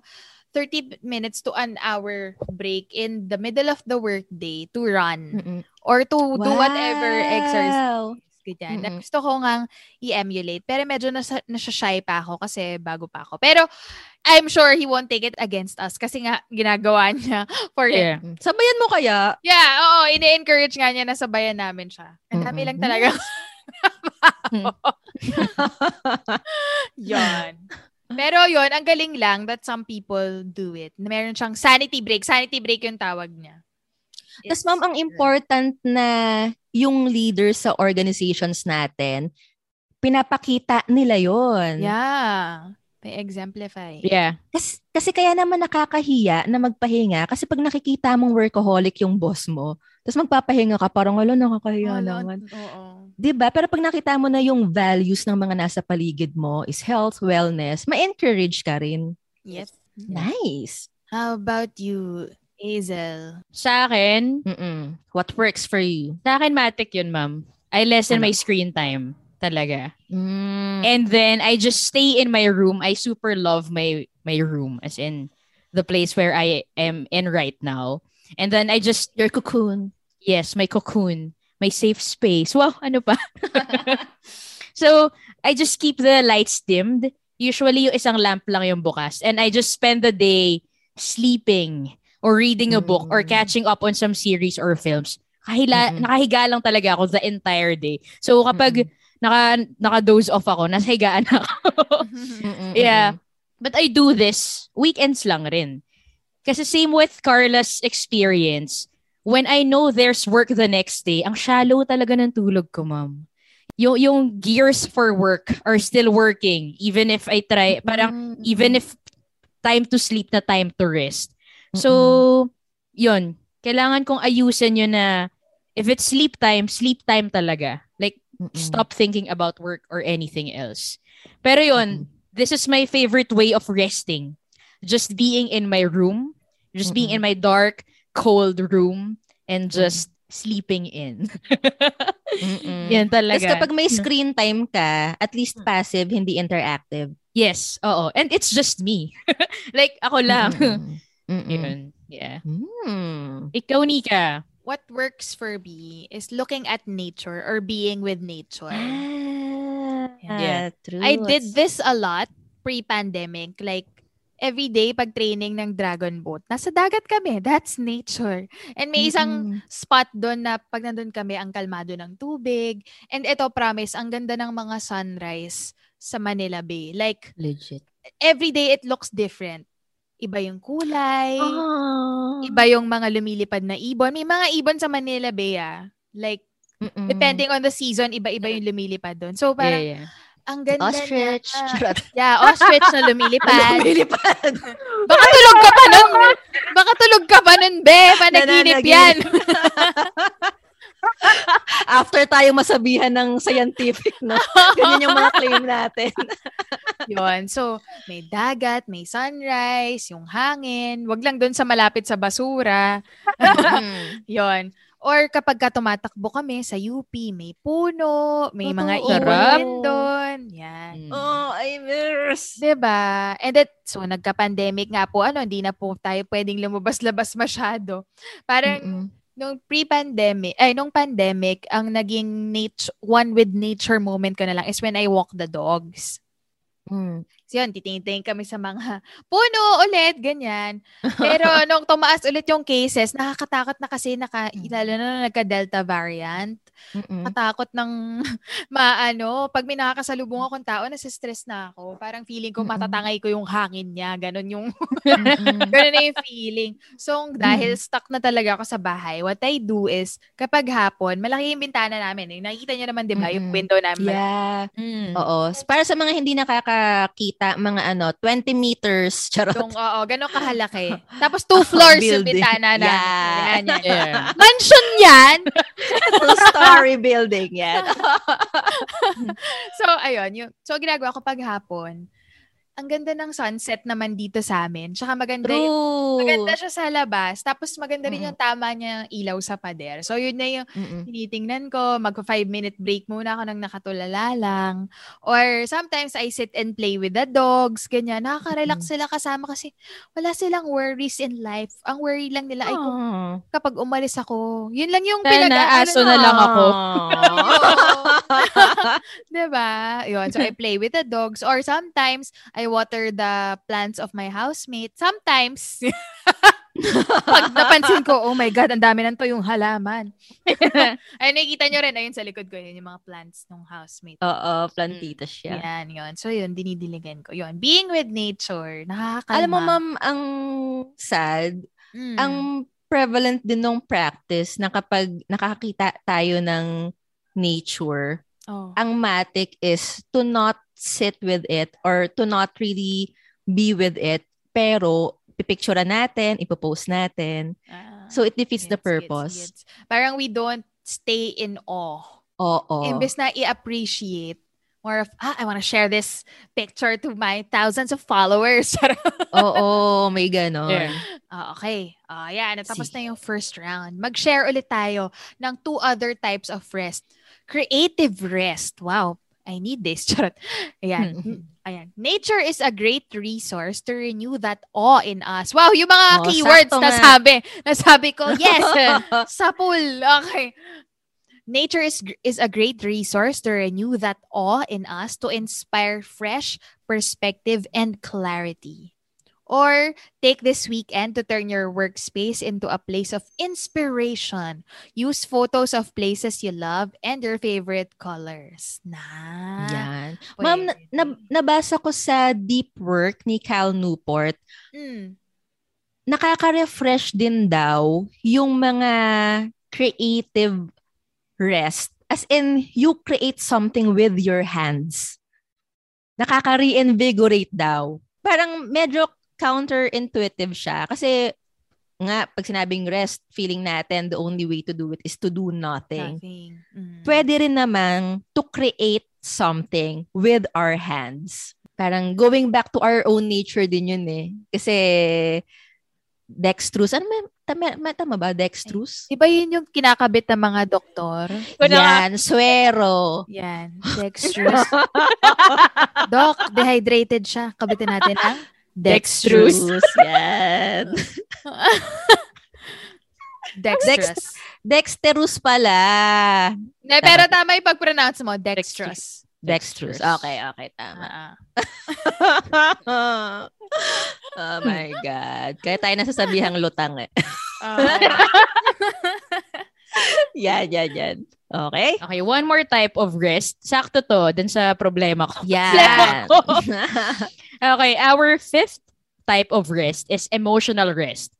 30 minutes to an hour break in the middle of the workday to run Mm-mm. or to do whatever exercise. Wow. Ganyan. Na Mm-mm. gusto ko ngang i-emulate. Pero medyo nasa, nasashy pa ako kasi bago pa ako. Pero I'm sure he won't take it against us kasi nga ginagawa niya for him. Yeah. Sabayan mo kaya? Yeah, oo. Ini-encourage nga niya na sabayan namin siya. Ang dami Mm-mm. lang talaga. yon. Pero yon ang galing lang that some people do it. Na Meron siyang sanity break. Sanity break yung tawag niya. Tapos ma'am, ang important na yung leaders sa organizations natin, pinapakita nila yon. Yeah. They exemplify. Yeah. Kasi, kasi kaya naman nakakahiya na magpahinga kasi pag nakikita mong workaholic yung boss mo, tapos magpapahinga ka, parang wala, nakakahiya Wala, naman. Oo. 'Di ba? Pero pag nakita mo na yung values ng mga nasa paligid mo is health, wellness, ma-encourage ka rin. Yes. Nice. How about you, Hazel? Sa akin, Mm-mm. What works for you? sa akin matic yun, ma'am. I lessen Ano? my screen time. Talaga. Mm. And then I just stay in my room. I super love my my room as in the place where I am in right now. And then I just Your cocoon. yes, my cocoon, my safe space. Wow, ano pa? so, I just keep the lights dimmed. Usually yung isang lamp lang yung bukas and I just spend the day sleeping or reading a book or Mm. catching up on some series or films. Kahila, Mm-mm. nakahiga lang talaga ako the entire day. So kapag naka naka-doze off ako, nasa higaan ako. Yeah. But I do this weekends lang rin. Kasi same with Carla's experience, when I know there's work the next day, ang shallow talaga ng tulog ko, ma'am. Yung, yung gears for work are still working even if I try, parang even if time to sleep na time to rest. So, yun. Kailangan kong ayusin yun na if it's sleep time, sleep time talaga. Like, Mm-mm. stop thinking about work or anything else. Pero yun, this is my favorite way of resting. Just being in my room, just being in my dark, cold room, and just sleeping in. Mm-mm. Yan talaga. Tapos kapag may screen time ka, at least passive, hindi interactive. Yes, oo. And it's just me. like, ako lang. Mm-mm. Mm-mm. Yun. Yeah. Mm. Ikaw, Nika. What works for me is looking at nature or being with nature. Ah, Yeah. true. I did this a lot pre-pandemic. Like, every day pag training ng dragon boat, nasa dagat kami. That's nature. And may isang Mm-mm. spot doon na pag nandun kami, ang kalmado ng tubig. And ito, promise, ang ganda ng mga sunrise sa Manila Bay. Like, legit. every day it looks different. Iba yung kulay. Ah. Iba yung mga lumilipad na ibon. May mga ibon sa Manila Bay, ah. Like, Mm-mm. depending on the season, iba-iba yung lumilipad doon. So, parang, yeah, yeah. Ang ganda Ostrich. niya. Charot. Yeah, ostrich na lumilipad. Lumilipad. Baka tulog ka pa nun. Baka tulog ka pa nun, be. Panaginip yan. After tayo masabihan ng scientific, no? Ganyan yung mga claim natin. Yun. So, may dagat, may sunrise, yung hangin. Wag lang doon sa malapit sa basura. Yon. Or kapag ka tumatakbo kami sa UP, may puno, may mga Totoo. ibon Sarap. din doon. Yan. Mm. oh, I miss. Diba? And that, so nagka-pandemic nga po, ano, hindi na po tayo pwedeng lumabas-labas masyado. Parang, Mm-mm. nung pre-pandemic, ay, nung pandemic, ang naging nature, one with nature moment ko na lang is when I walk the dogs. Mm. So yun, titingin kami sa mga puno ulit, ganyan. Pero nung tumaas ulit yung cases, nakakatakot na kasi, naka, lalo na nagka-Delta variant. Mm-mm. Katakot ng maano, pag may nakakasalubong akong tao, nasa-stress na ako. Parang feeling ko Mm-mm. matatangay ko yung hangin niya. Ganon yung, ganon na yung feeling. So, dahil stuck na talaga ako sa bahay, what I do is, kapag hapon, malaki yung bintana namin. Eh. Nakikita niyo naman, di ba, yung window namin. Yeah. Mm. Oo. Para sa mga hindi nakakakita, mga ano, 20 meters. Charot. Yung, oo, ganon kahalaki. Tapos two floors yung Building. bintana namin. Yeah. Yan, yan. Yeah. Mansion yan! Two-story building yan. so, ayun. Yung, so, ginagawa ko pag hapon, ang ganda ng sunset naman dito sa amin. Tsaka maganda yung True. Maganda siya sa labas. Tapos maganda rin Mm. yung tama niya ilaw sa pader. So, yun na yung Mm-mm. tinitingnan ko. Magpa five minute break muna ako nang nakatulala lang. Or sometimes I sit and play with the dogs. Ganyan. Nakaka-relax sila kasama kasi wala silang worries in life. Ang worry lang nila ay kung Aww. kapag umalis ako. Yun lang yung pinag aso na lang ako. diba? Yun. So, I play with the dogs. Or sometimes, I water the plants of my housemate. Sometimes, pag napansin ko, oh my God, ang dami nanto yung halaman. Ay, nakikita nyo rin, ayun sa likod ko, yun yung mga plants ng housemate. Oo, plantita siya. Yan, yun. So, yun, dinidiligan ko. Yun, being with nature, nakakakalma. Alam mo, ma'am, ang sad, Mm. ang prevalent din nung practice na kapag nakakita tayo ng nature, oh. ang matic is to not sit with it or to not really be with it, pero pipicturean natin, ipopost natin. Ah, So it defeats the gets, gets, purpose. gets. Parang we don't stay in awe. Oo. Imbes na i-appreciate, more of, ah, I want to share this picture to my thousands of followers. Oo, may ganon. Yeah. Ah, okay. Ah, yan. Natapos Sige. na yung first round. Mag-share ulit tayo ng two other types of rest. Creative rest. Wow. I need this. Charot. Ayan. Hmm. Ayan. Nature is a great resource to renew that awe in us. Wow, yung mga Oh, keywords na sabi. Nasabi ko, yes. sa pool. Okay. Nature is is a great resource to renew that awe in us to inspire fresh perspective and clarity. Or take this weekend to turn your workspace into a place of inspiration. Use photos of places you love and your favorite colors. Na. Yan. Ma'am, na- nabasa ko sa Deep Work ni Cal Newport, Mm. nakaka-refresh din daw yung mga creative rest. As in, you create something with your hands. Nakaka-reinvigorate daw. Parang medyo counterintuitive siya. Kasi nga, pag sinabing rest, feeling natin the only way to do it is to do nothing. Nothing. Mm. Pwede rin naman to create something with our hands. Parang going back to our own nature din yun eh. Kasi dextrose. Ano may, tama, may- tama ba? Dextrose? Di ba yun yung kinakabit ng mga doktor? Yan, swero. Yan. Dextrose. Doc, dehydrated siya. Kabitin natin ang Dextrose. Yan. Dextrose. Dexterous pala. Ne, pero tama yung pag-pronounce mo. Dextrose. Dextrose. Okay, okay, tama. Ah, oh my God. Kaya tayo nasasabihang lutang eh. ah. yan, yan, yan. Okay? Okay, one more type of rest. Sakto to, dun sa problema ko. Yan. Okay, our fifth type of rest is emotional rest.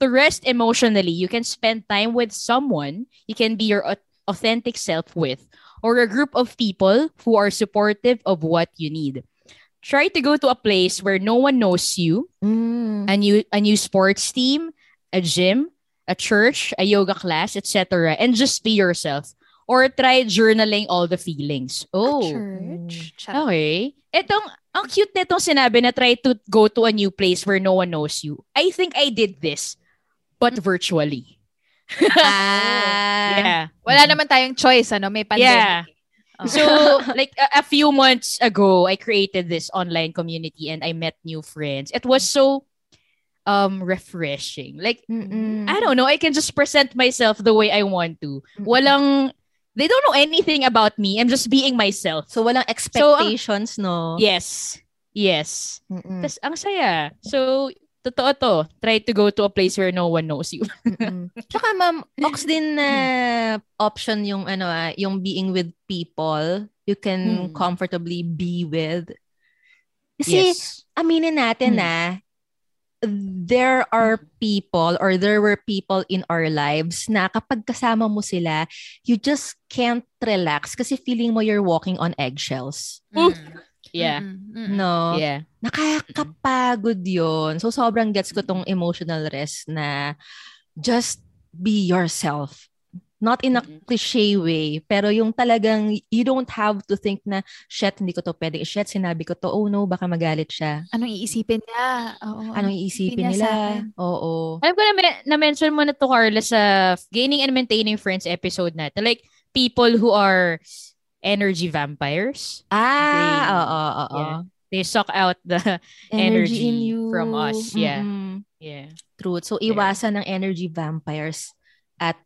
To rest emotionally, you can spend time with someone you can be your authentic self with, or a group of people who are supportive of what you need. Try to go to a place where no one knows you, Mm. a new a new sports team, a gym, a church, a yoga class, etc. And just be yourself. Or try journaling all the feelings. Oh. Church. Charot. Okay. Etong, ang cute nitong sinabi na try to go to a new place where no one knows you. I think I did this, but virtually. Ah. Yeah. Wala naman tayong choice, ano? May pandemic. Yeah. Oh. So, like a, a few months ago, I created this online community and I met new friends. It was so um refreshing. Like, Mm-mm. I don't know, I can just present myself the way I want to. Walang they don't know anything about me. I'm just being myself. So, walang expectations, no? Yes. Yes. Tas ang saya. So, totoo to. Try to go to a place where no one knows you. Tsaka ma'am, ox din na option yung ano ah, yung being with people you can Hmm. comfortably be with. Kasi yes. aminin natin Hmm. na there are people or there were people in our lives na kapag kasama mo sila, you just can't relax kasi feeling mo you're walking on eggshells. Mm. Yeah. Mm-mm. No? Yeah. Nakakapagod yun. So, sobrang gets ko tong emotional rest na just be yourself. Not in a cliche way, pero yung talagang you don't have to think na, shit, hindi ko to pwede. Shit, sinabi ko to. Oh no, baka magalit siya. Anong iisipin niya? Oo. Anong iisipin sa nila? Oo. Alam ko na, men- na-mention mo na to, Carla, sa Gaining and Maintaining Friends episode natin. Like, people who are energy vampires. Ah, oo, oo, oo. Yeah. They suck out the... energy from us, yeah. Mm-mm. Yeah. Truth. So, iwasan ng energy vampires at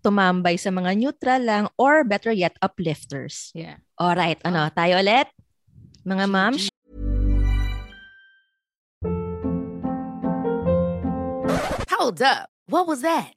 tumambay sa mga neutral lang or better yet, uplifters. Yeah. Alright, ano, tayo ulit? Mga moms, Hold up. What was that?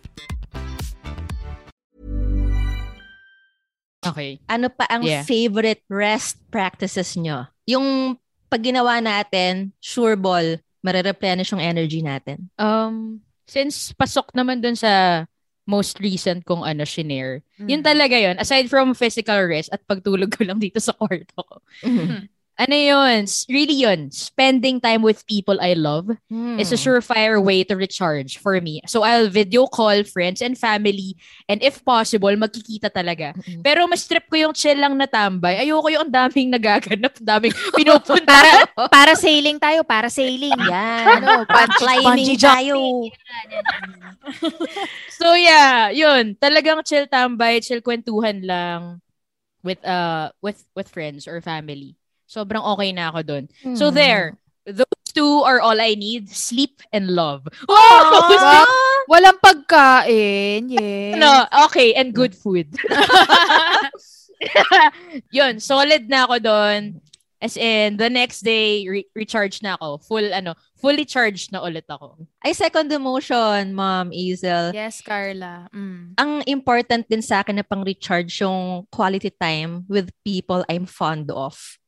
Okay. ano pa ang Yeah. favorite rest practices nyo? Yung pag ginawa natin, sure ball, marereplenish yung energy natin. Um, since pasok naman dun sa most recent kong ano, shinare, yun Mm. talaga yun. Aside from physical rest at pagtulog ko lang dito sa kwarto ko. Mhm. Ano yun? Really yun. Spending time with people I love Hmm. is a surefire way to recharge for me. So I'll video call friends and family and if possible, magkikita talaga. Mm-mm. Pero mas trip ko yung chill lang na tambay. Ayoko yung daming nagaganap, daming pinupunta. Para, para sailing tayo, para sailing. Yan. Ano, bungee- climbing tayo. so yeah, yun. Talagang chill tambay, chill kwentuhan lang with uh with with friends or family. Sobrang okay na ako doon. So Hmm. there, those two are all I need. Sleep and love. Wow. Walang pagkain. Yes. no, okay, and good food. Yun, solid na ako doon. As in, the next day, re- recharge na ako. Full, ano, fully charged na ulit ako. I second the motion, Mom Hazel. Yes, Carla. Mm. Ang important din sa akin na pang-recharge yung quality time with people I'm fond of.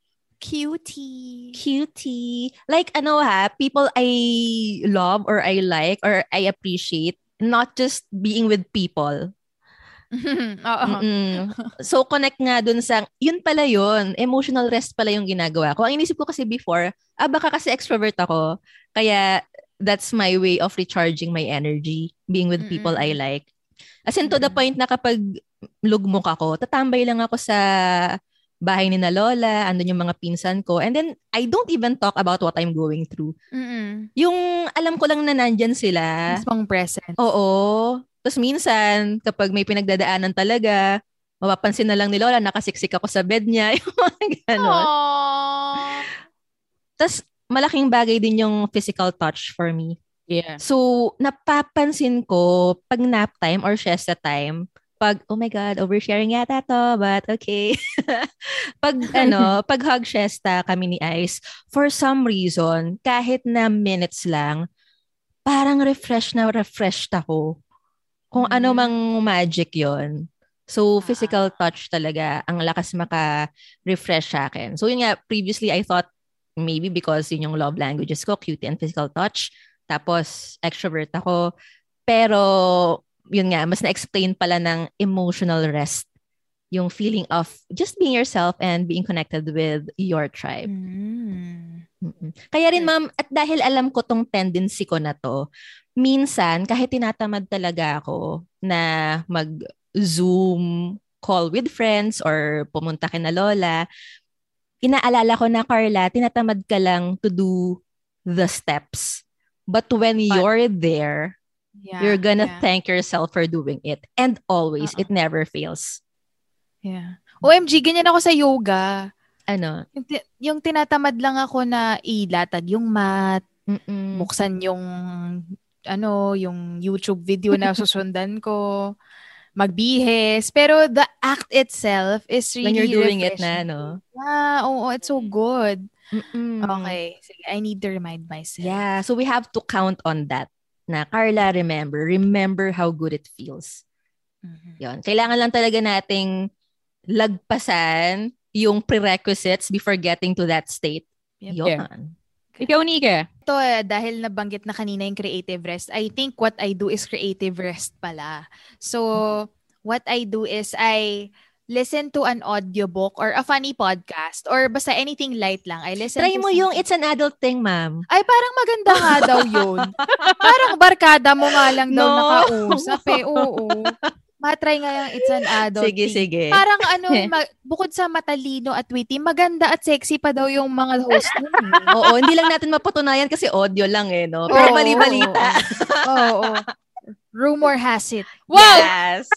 Cutie. Cutie. Like, ano ha, people I love or I like or I appreciate, not just being with people. Oo. Mm-mm. So, connect nga dun sa, yun pala yun, emotional rest pala yung ginagawa ko. Ang inisip ko kasi before, ah, baka kasi extrovert ako, kaya that's my way of recharging my energy, being with people I Mm-mm. like. As in, to the Mm-mm. point na kapag lugmok ako, tatambay lang ako sa bahay ni na Lola, andun yung mga pinsan ko, and then, I don't even talk about what I'm going through. Mm-mm. Yung alam ko lang na nandyan sila, Mismong present. Oo. Tapos minsan, kapag may pinagdadaanan talaga, mapapansin na lang ni Lola, nakasiksik ako sa bed niya. Yung mga ganon. Tapos malaking bagay din yung physical touch for me. Yeah. So, napapansin ko pag nap time or siesta time, pag, oh my God, oversharing yata to, but okay. pag, ano, pag hug siesta kami ni Ice, for some reason, kahit na minutes lang, parang refresh na refreshed ako. Kung ano Mm. mang magic yon So, physical touch talaga, ang lakas maka-refresh sa akin. So, yun nga, previously, I thought maybe because yun yung love languages ko, cutie and physical touch. Tapos, extrovert ako. Pero, yun nga, mas na-explain pala ng emotional rest. Yung feeling of just being yourself and being connected with your tribe. Mm. Mm-mm. Kaya rin, ma'am, at dahil alam ko tong tendency ko na to, minsan, kahit tinatamad talaga ako na mag-Zoom call with friends or pumunta kina Lola, inaalala ko na, Carla, tinatamad ka lang to do the steps. But when But- you're there, Yeah, you're gonna yeah, thank yourself for doing it. And always, Uh-uh. it never fails. Yeah. OMG, ganyan ako sa yoga. Ano? Yung, yung tinatamad lang ako na ilatag yung mat, Mm-mm. buksan yung ano, yung YouTube video na susundan ko, magbihis. Pero the act itself is really When you're doing it na, refreshing. no? Yeah, oo, it's so good. Mm-mm. Okay, sige, I need to remind myself. Yeah, so we have to count on that. Na Carla, remember, remember how good it feels. Mhm. Yon. Kailangan lang talaga nating lagpasan yung prerequisites before getting to that state. Yep. Yon. Ikaw, Nika. Ito, eh, dahil nabanggit na kanina yung creative rest, I think what I do is creative rest pala. So, what I do is I listen to an audiobook or a funny podcast or basta anything light lang. I listen Try to mo yung something- it's an adult thing, ma'am. Ay, parang maganda nga daw yun. parang barkada mo nga lang daw No. nakausap eh. Oo. Matry nga yung it's an adult Sige, thing. sige. Parang ano, ma- bukod sa matalino at witty, maganda at sexy pa daw yung mga host nun. eh. Oo, hindi lang natin mapatunayan kasi audio lang eh, no? Pero Oo, mali-balita. Oo. oo. Rumor has it. Yes.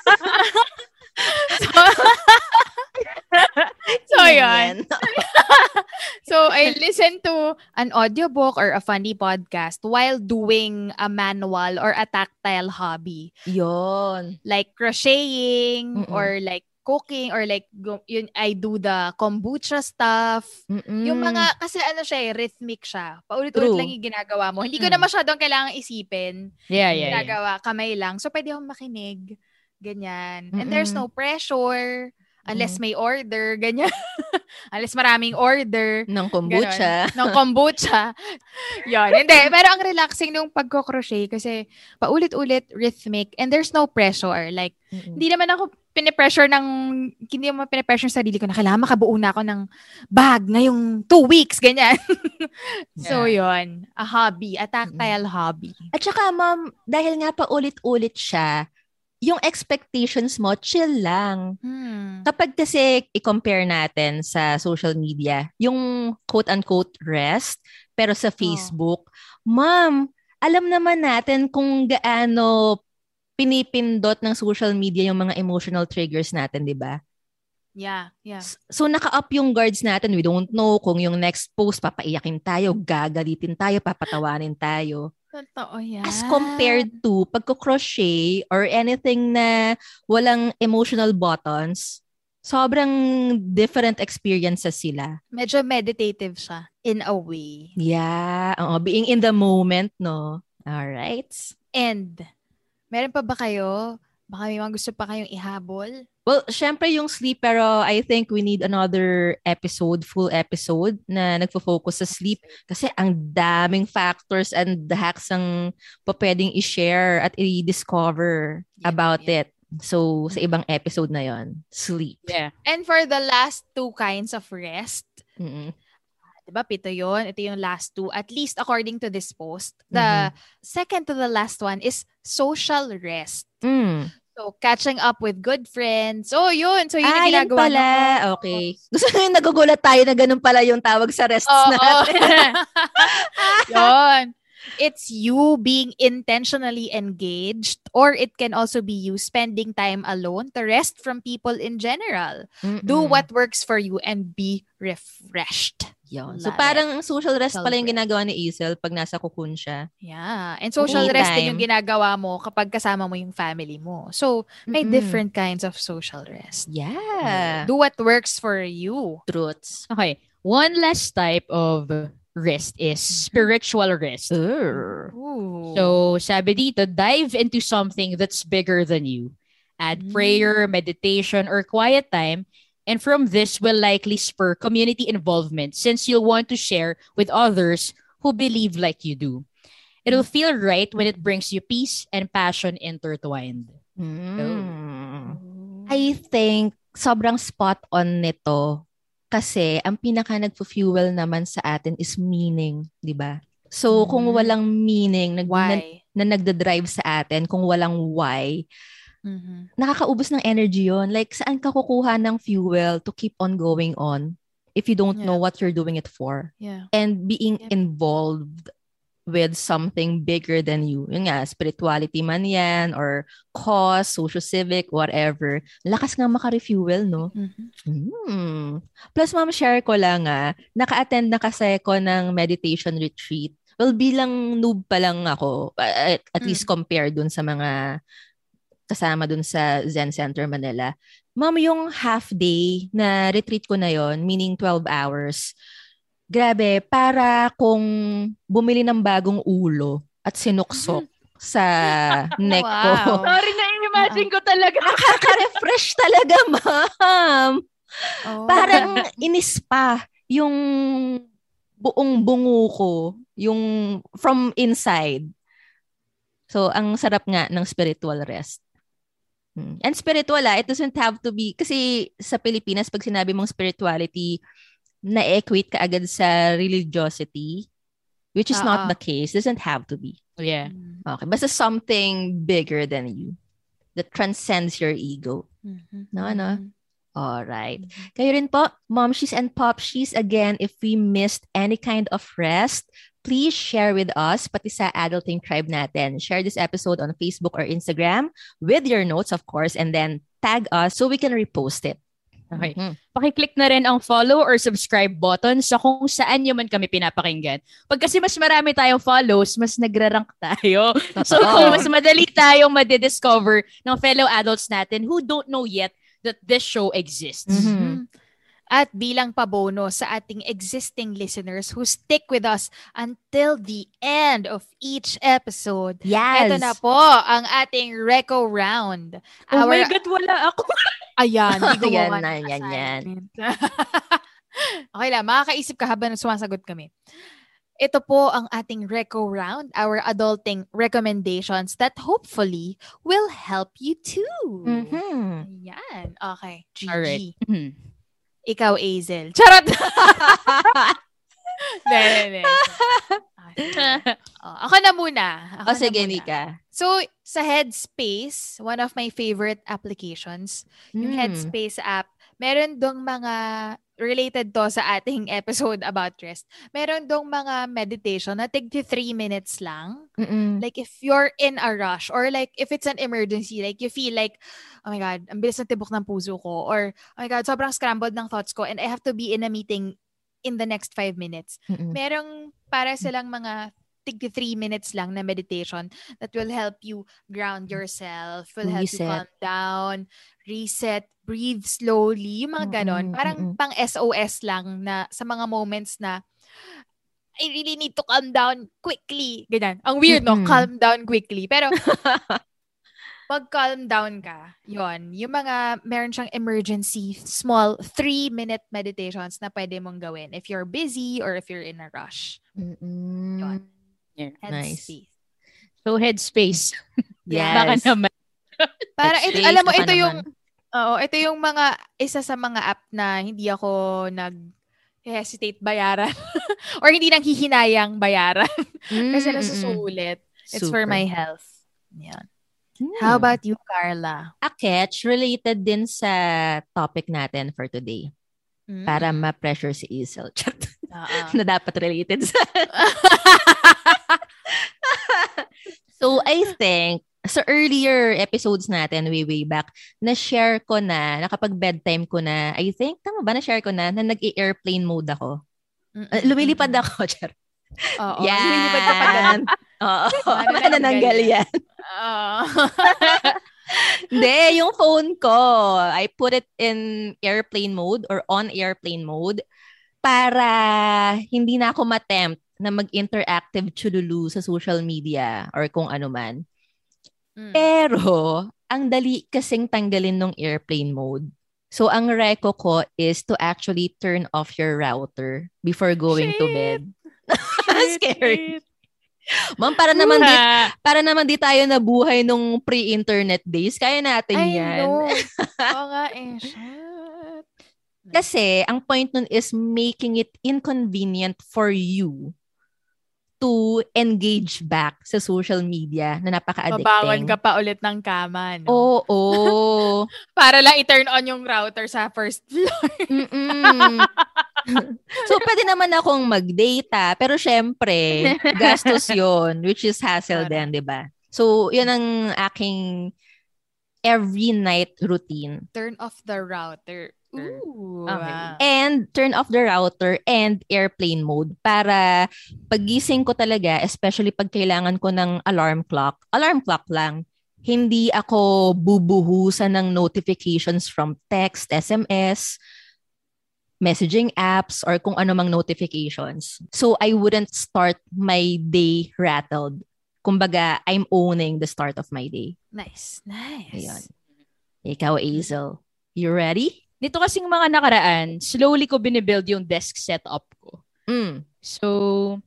So, yun. So, I listen to an audiobook or a funny podcast while doing a manual or a tactile hobby. Yon. Like crocheting Mm-mm. or like cooking or like yun, I do the kombucha stuff. Yung mga, kasi ano siya eh, rhythmic siya. Paulit-ulit True. lang yung ginagawa mo. Hindi ko na masyadong kailangang isipin. Yeah, yeah, yeah. ginagawa, kamay lang. So, pwede akong makinig. Ganyan. And there's Mm-mm. no pressure. Unless may order. Ganyan. unless maraming order. ng kombucha. Ng kombucha. Yun. Hindi. Pero ang relaxing nung pagko-crochet kasi paulit-ulit, rhythmic, and there's no pressure. Like, Mm-mm. hindi naman ako pinipressure ng, hindi naman pinipressure yung sarili ko na kailangan makabuo na ako ng bag ngayong two weeks, ganyan. so, yun. A hobby. A tactile hobby. At saka, ma'am, dahil nga pa ulit-ulit siya, yung expectations mo, chill lang. Hmm. Kapag kasi i-compare natin sa social media, yung quote-unquote rest, pero sa Facebook, ma'am, alam naman natin kung gaano pinipindot ng social media yung mga emotional triggers natin, di ba? Yeah, yeah. S- So, naka-up yung guards natin. We don't know kung yung next post, papaiyakin tayo, gagalitin tayo, papatawanin tayo. Totoo yan. As compared to pagko-crochet or anything na walang emotional buttons, sobrang different experiences sila. Medyo meditative siya in a way. Yeah, oo, being in the moment, no? Alright. And, meron pa ba kayo? Baka may mga gusto pa kayong ihabol? Well, syempre yung sleep, pero I think we need another episode, full episode, na nagfo-focus sa sleep. Kasi ang daming factors and the hacks ang pa pwedeng i-share at i-discover Yeah, about yeah. it. So, sa ibang episode na yon sleep. Yeah. And for the last two kinds of rest, Mm-mm. diba, pito yon Ito yung last two. At least according to this post. The second to the last one is social rest. Mm. So, catching up with good friends. Oh, yun. So, yun Ah, yung yun ginagawa pala. niyo. Okay. Gusto nyo yung nagugulat tayo na ganun pala yung tawag sa rests Oo. natin. Yun. It's you being intentionally engaged or it can also be you spending time alone to rest from people in general. Do Mm-mm. what works for you and be refreshed. Yun. So parang ang social rest pala yung ginagawa ni Isel pag nasa cocoon siya. Yeah. And social Me rest din yung ginagawa mo kapag kasama mo yung family mo. So, may Mm-mm. different kinds of social rest. Yeah. Do what works for you. Truths. Okay. One last type of rest is spiritual rest. Ooh. So, sabi dito, dive into something that's bigger than you. Add Mm. prayer, meditation, or quiet time. And from this will likely spur community involvement since you'll want to share with others who believe like you do. It'll feel right when it brings you peace and passion intertwined. Mm. I think sobrang spot on nito kasi ang pinaka nagpo-fuel naman sa atin is meaning, 'di ba? So kung Mm. walang meaning nag, na, Why? na nagda-drive sa atin, kung walang why, Mhm. nakakaubos ng energy yon. Like, saan ka kukuha ng fuel to keep on going on? if you don't know Yeah. what you're doing it for. Yeah. And being Yep. involved with something bigger than you. Yun nga, spirituality man yan, or cause, socio-civic, whatever. Lakas nga maka-refuel, no? Mhm. Hmm. Plus, ma'am, share ko lang ah, naka-attend na kasi ko ng meditation retreat. Well, bilang noob pa lang ako, at, at Mm. least compared dun sa mga kasama dun sa Zen Center Manila. Ma'am, yung half day na retreat ko na yon meaning 12 hours, grabe, para kung bumili ng bagong ulo at sinuksok sa neck ko. Wow. Sorry na imagine ko talaga. Nakaka-refresh talaga, ma'am. Oh. Parang inispa yung buong bungo ko, yung from inside. So, ang sarap nga ng spiritual rest. Mm. And spiritual, ah, it doesn't have to be, kasi sa Pilipinas, pag sinabi mong spirituality, na-equate ka agad sa religiosity, which is not Oo. the case. Doesn't have to be. Yeah. Okay. Basta something bigger than you that transcends your ego. Mhm. No, no. All right. Mhm. Kayo rin po, momshies and popshies, again, if we missed any kind of rest, please share with us, pati sa Adulting Tribe natin. Share this episode on Facebook or Instagram with your notes, of course, and then tag us so we can repost it. Okay. Mhm. Pakiclick na rin ang follow or subscribe button sa kung saan nyo man kami pinapakinggan. Pag kasi mas marami tayong follows, mas nagra-rank tayo. So, Totoo. mas madali tayong madidiscover ng fellow adults natin who don't know yet that this show exists. Mhm. At bilang pabono sa ating existing listeners who stick with us until the end of each episode, Yes. Ito na po ang ating Reco Round. Oh my Our- God, wala ako. Ayan, di Yan gumawa na, ng yan, yan. assignment. okay lang, makakaisip ka habang sumasagot kami. Ito po ang ating Reco Round, our adulting recommendations that hopefully will help you too. Mhm. Ayan. Okay. GG. Alright. Mhm. Ikaw, Azel. Charot! Hindi, hindi. Oh, ako na muna. Ako O na sige, muna. Nika. So, sa Headspace, one of my favorite applications, yung Hmm. Headspace app, meron dong mga related to sa ating episode about rest. Meron dong mga meditation na tig 3 minutes lang. Mm-mm. Like if you're in a rush or like if it's an emergency, like you feel like, oh my God, ang bilis ng tibok ng puso ko or oh my God, sobrang scrambled ng thoughts ko and I have to be in a meeting in the next 5 minutes. Mm-mm. Merong para silang mga tig 3 minutes lang na meditation that will help you ground yourself, will help you Reset. calm down, reset, breathe slowly, yung mga ganon. Mm-mm, Parang pang SOS lang na sa mga moments na I really need to calm down quickly. Ganyan. Ang weird, no? Mm-mm. Calm down quickly. Pero, pag calm down ka, yon yung mga, meron siyang emergency, small, three-minute meditations na pwede mong gawin if you're busy or if you're in a rush. Mm-mm. Yun. Yeah. Nice. Headspace. So, headspace. Yes. Baka naman. Para ito, alam mo, ito yung, oo, ito yung mga, isa sa mga app na hindi ako nag hesitate bayaran or hindi nang hihinayang bayaran kasi Mm-mm. nasusulit. It's for Super. my health. Yan. Hmm. How about you, Carla? a catch related din sa topic natin for today Mm. para ma-pressure si Isel. Chat. Oo. na dapat related sa... so, I think, sa earlier episodes natin, way, way back, na-share ko na, nakapag bedtime ko na, I think, tama ba, na-share ko na, na nag-airplane mode ako. Uh, lumilipad ako, Char. Oo. Yan. Lumilipad ka pa ganun. Oo. Ano na Nananggal yan. Oo. Hindi, yung phone ko, I put it in airplane mode or on airplane mode para hindi na ako matempt na mag-interactive chululu sa social media or kung ano man. Mm. Pero, ang dali kasing tanggalin ng airplane mode. So, ang reco ko is to actually turn off your router before going to Shit. bed. Scary. Ma'am, para naman di, para naman di tayo nabuhay nung pre-internet days. Kaya natin I yan. know. Oo nga eh. Kasi, ang point nun is making it inconvenient for you to engage back sa social media na napaka-addicting. Babangon ka pa ulit ng kama, no? Oo. Para lang i-turn on yung router sa first floor. So, pwede naman akong mag-data, pero syempre, gastos yon which is hassle din, di ba? So, yun ang aking every night routine. Turn off the router. Ooh. Okay. wow. And turn off the router and airplane mode para pagising ko talaga, especially pag kailangan ko ng alarm clock, alarm clock lang, hindi ako bubuhusan ng notifications from text, SMS, messaging apps, or kung ano mang notifications. So I wouldn't start my day rattled. Kumbaga, I'm owning the start of my day. Nice. Nice. Ayun. Ikaw, Hazel. You ready? Nito kasing mga nakaraan, slowly ko binibuild yung desk setup ko. Mm. So,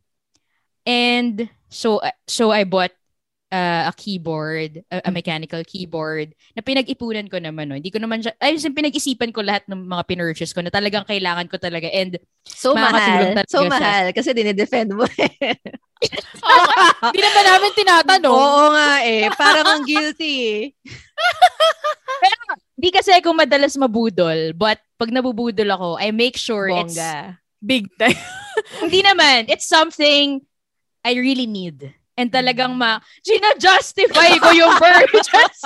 and so, so I bought uh, a keyboard, a, a mechanical keyboard, na pinag-ipunan ko naman. No? Hindi ko naman siya, ay, pinag-isipan ko lahat ng mga pinurchase ko na talagang kailangan ko talaga. And So mahal. So siya. mahal. Kasi dinidefend mo eh. Hindi naman namin tinatanong. Oo nga eh. Parang ang guilty eh. Hindi kasi ako madalas mabudol, but pag nabubudol ako, I make sure it's Bongga. Big time. hindi naman, it's something I really need. And talagang ma, gina-justify ko yung purchase.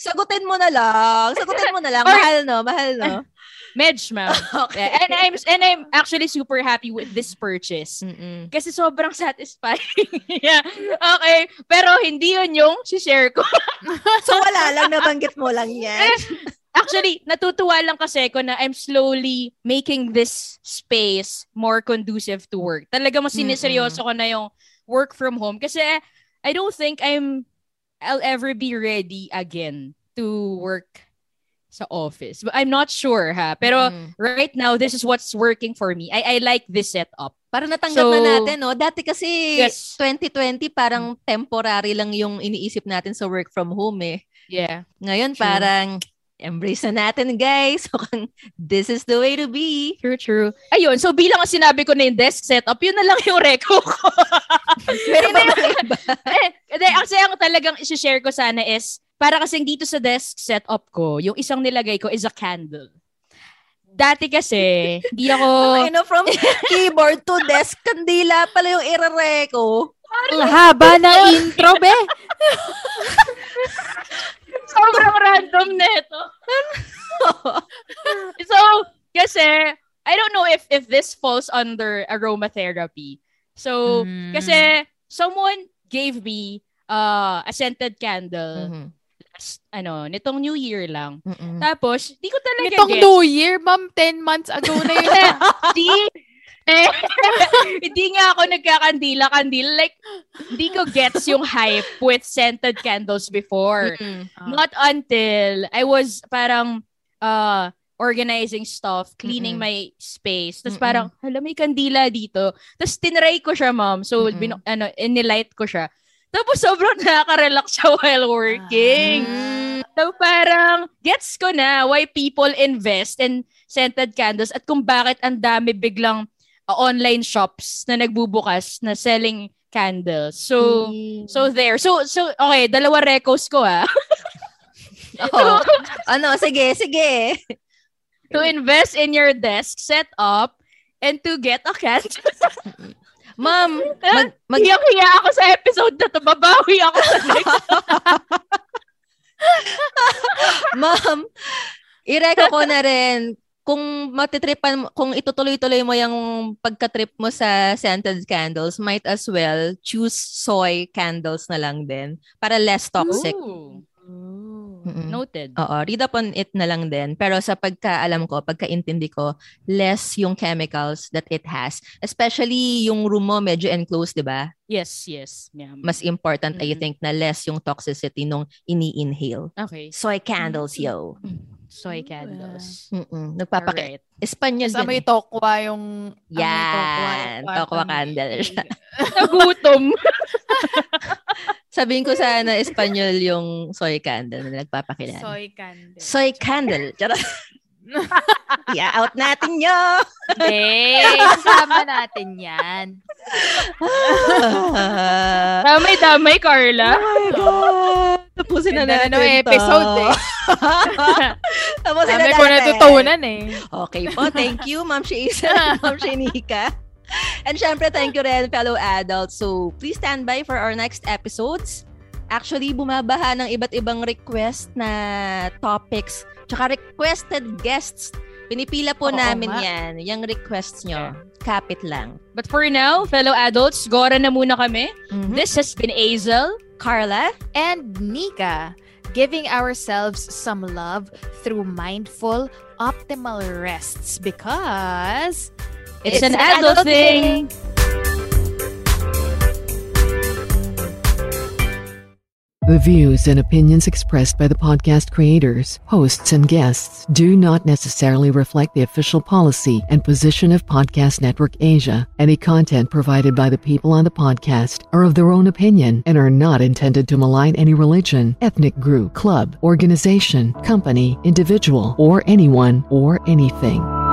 Sagutin mo na lang. Sagutin mo na lang. Mahal no? Mahal no? Medj, ma'am. Okay. And I'm and I'm actually super happy with this purchase. Mm-mm. Kasi sobrang satisfying. yeah. Okay. Pero hindi yun yung share ko. So wala lang. Nabanggit mo lang yan. Actually, natutuwa lang kasi ko na I'm slowly making this space more conducive to work. Talaga mas siniseryoso ko na yung work from home kasi I don't think I'm I'll ever be ready again to work sa office. But I'm not sure ha. Pero Mm. right now this is what's working for me. I I like this setup. Parang natanggap So- na natin, no? Dati kasi Yes. 2020 parang temporary lang yung iniisip natin sa work from home eh. Yeah. Ngayon True. parang embrace na natin guys. This is the way to be. True, true. Ayun, so bilang ang sinabi ko na yung desk setup, yun na lang yung reco ko. Pero ba iba? eh, kasi ang talagang isi-share ko sana is, para kasing dito sa desk setup ko, yung isang nilagay ko is a candle. Dati kasi, hindi ako... Ay, no, from keyboard to desk, kandila pala yung irare ko. Ang haba na intro, be. sobrang random nito. so, kasi, I don't know if if this falls under aromatherapy. So, Mm. kasi someone gave me uh, a scented candle Mhm. Last, ano, nitong New Year lang. Mm-mm. Tapos, di ko talaga Itong gets. New Year, ma'am, 10 months ago na yun. Di, eh, hindi nga ako nagkakandila-kandila. Like, hindi ko gets yung hype with scented candles before. Mm-mm. Not until I was parang uh organizing stuff, cleaning Mm-mm. my space. Tapos parang, hala, may kandila dito. Tapos tinry ko siya, ma'am. So, Mm-mm. bino, ano, inilight ko siya. Tapos sobrang nakaka-relax siya while working. Mm. So parang, gets ko na why people invest in scented candles at kung bakit ang dami biglang uh, online shops na nagbubukas na selling candles. So, so there. So, so, okay, dalawa recos ko ah. Oo. ano, sige, sige. to invest in your desk setup and to get a candle. Ma'am, mag, mag, Hiyang-hiya ako sa episode na to. Babawi ako sa next. ma'am, ireko ko na rin kung matitripan kung itutuloy-tuloy mo yung pagka-trip mo sa scented candles, might as well choose soy candles na lang din para less toxic. Ooh. Mm-mm. Noted. Oo, read upon it na lang din. Pero sa pagkaalam ko, pagkaintindi ko, less yung chemicals that it has. Especially yung room mo medyo enclosed, di ba? Yes, yes. Yeah. Mas important, I Mm-mm. think, na less yung toxicity nung ini-inhale. Okay. Soy candles, yo. Soy candles. Mm-mm. Nagpapaki... Alright. Espanyol Tapos amoy din. tokwa yung... Yan. Tokwa candle siya. Nagutom. Sabihin ko sana Espanyol yung soy candle na nagpapakilala. Soy, Soy candle. candle. Charot. yeah, out natin yo. Hindi. Kasama natin yan. Damay-damay, Carla. Oh my God. tapusin na natin na ng episode eh. tapusin na Dami natin. ko natutunan eh. Okay po, thank you, Ma'am Shaisa Ma'am Shanika. And syempre, thank you rin, fellow adults. So, please stand by for our next episodes. Actually, bumabaha ng iba't ibang request na topics, tsaka requested guests. Pinipila po Oo namin nga. yan. Yung requests nyo. Kapit lang. But for now, fellow adults, gora na muna kami. Mhm. This has been Azel. Carla? And Nika, giving ourselves some love through mindful, optimal rests because It's, an, adult, thing. The views and opinions expressed by the podcast creators, hosts, and guests do not necessarily reflect the official policy and position of Podcast Network Asia. Any content provided by the people on the podcast are of their own opinion and are not intended to malign any religion, ethnic group, club, organization, company, individual, or anyone or anything.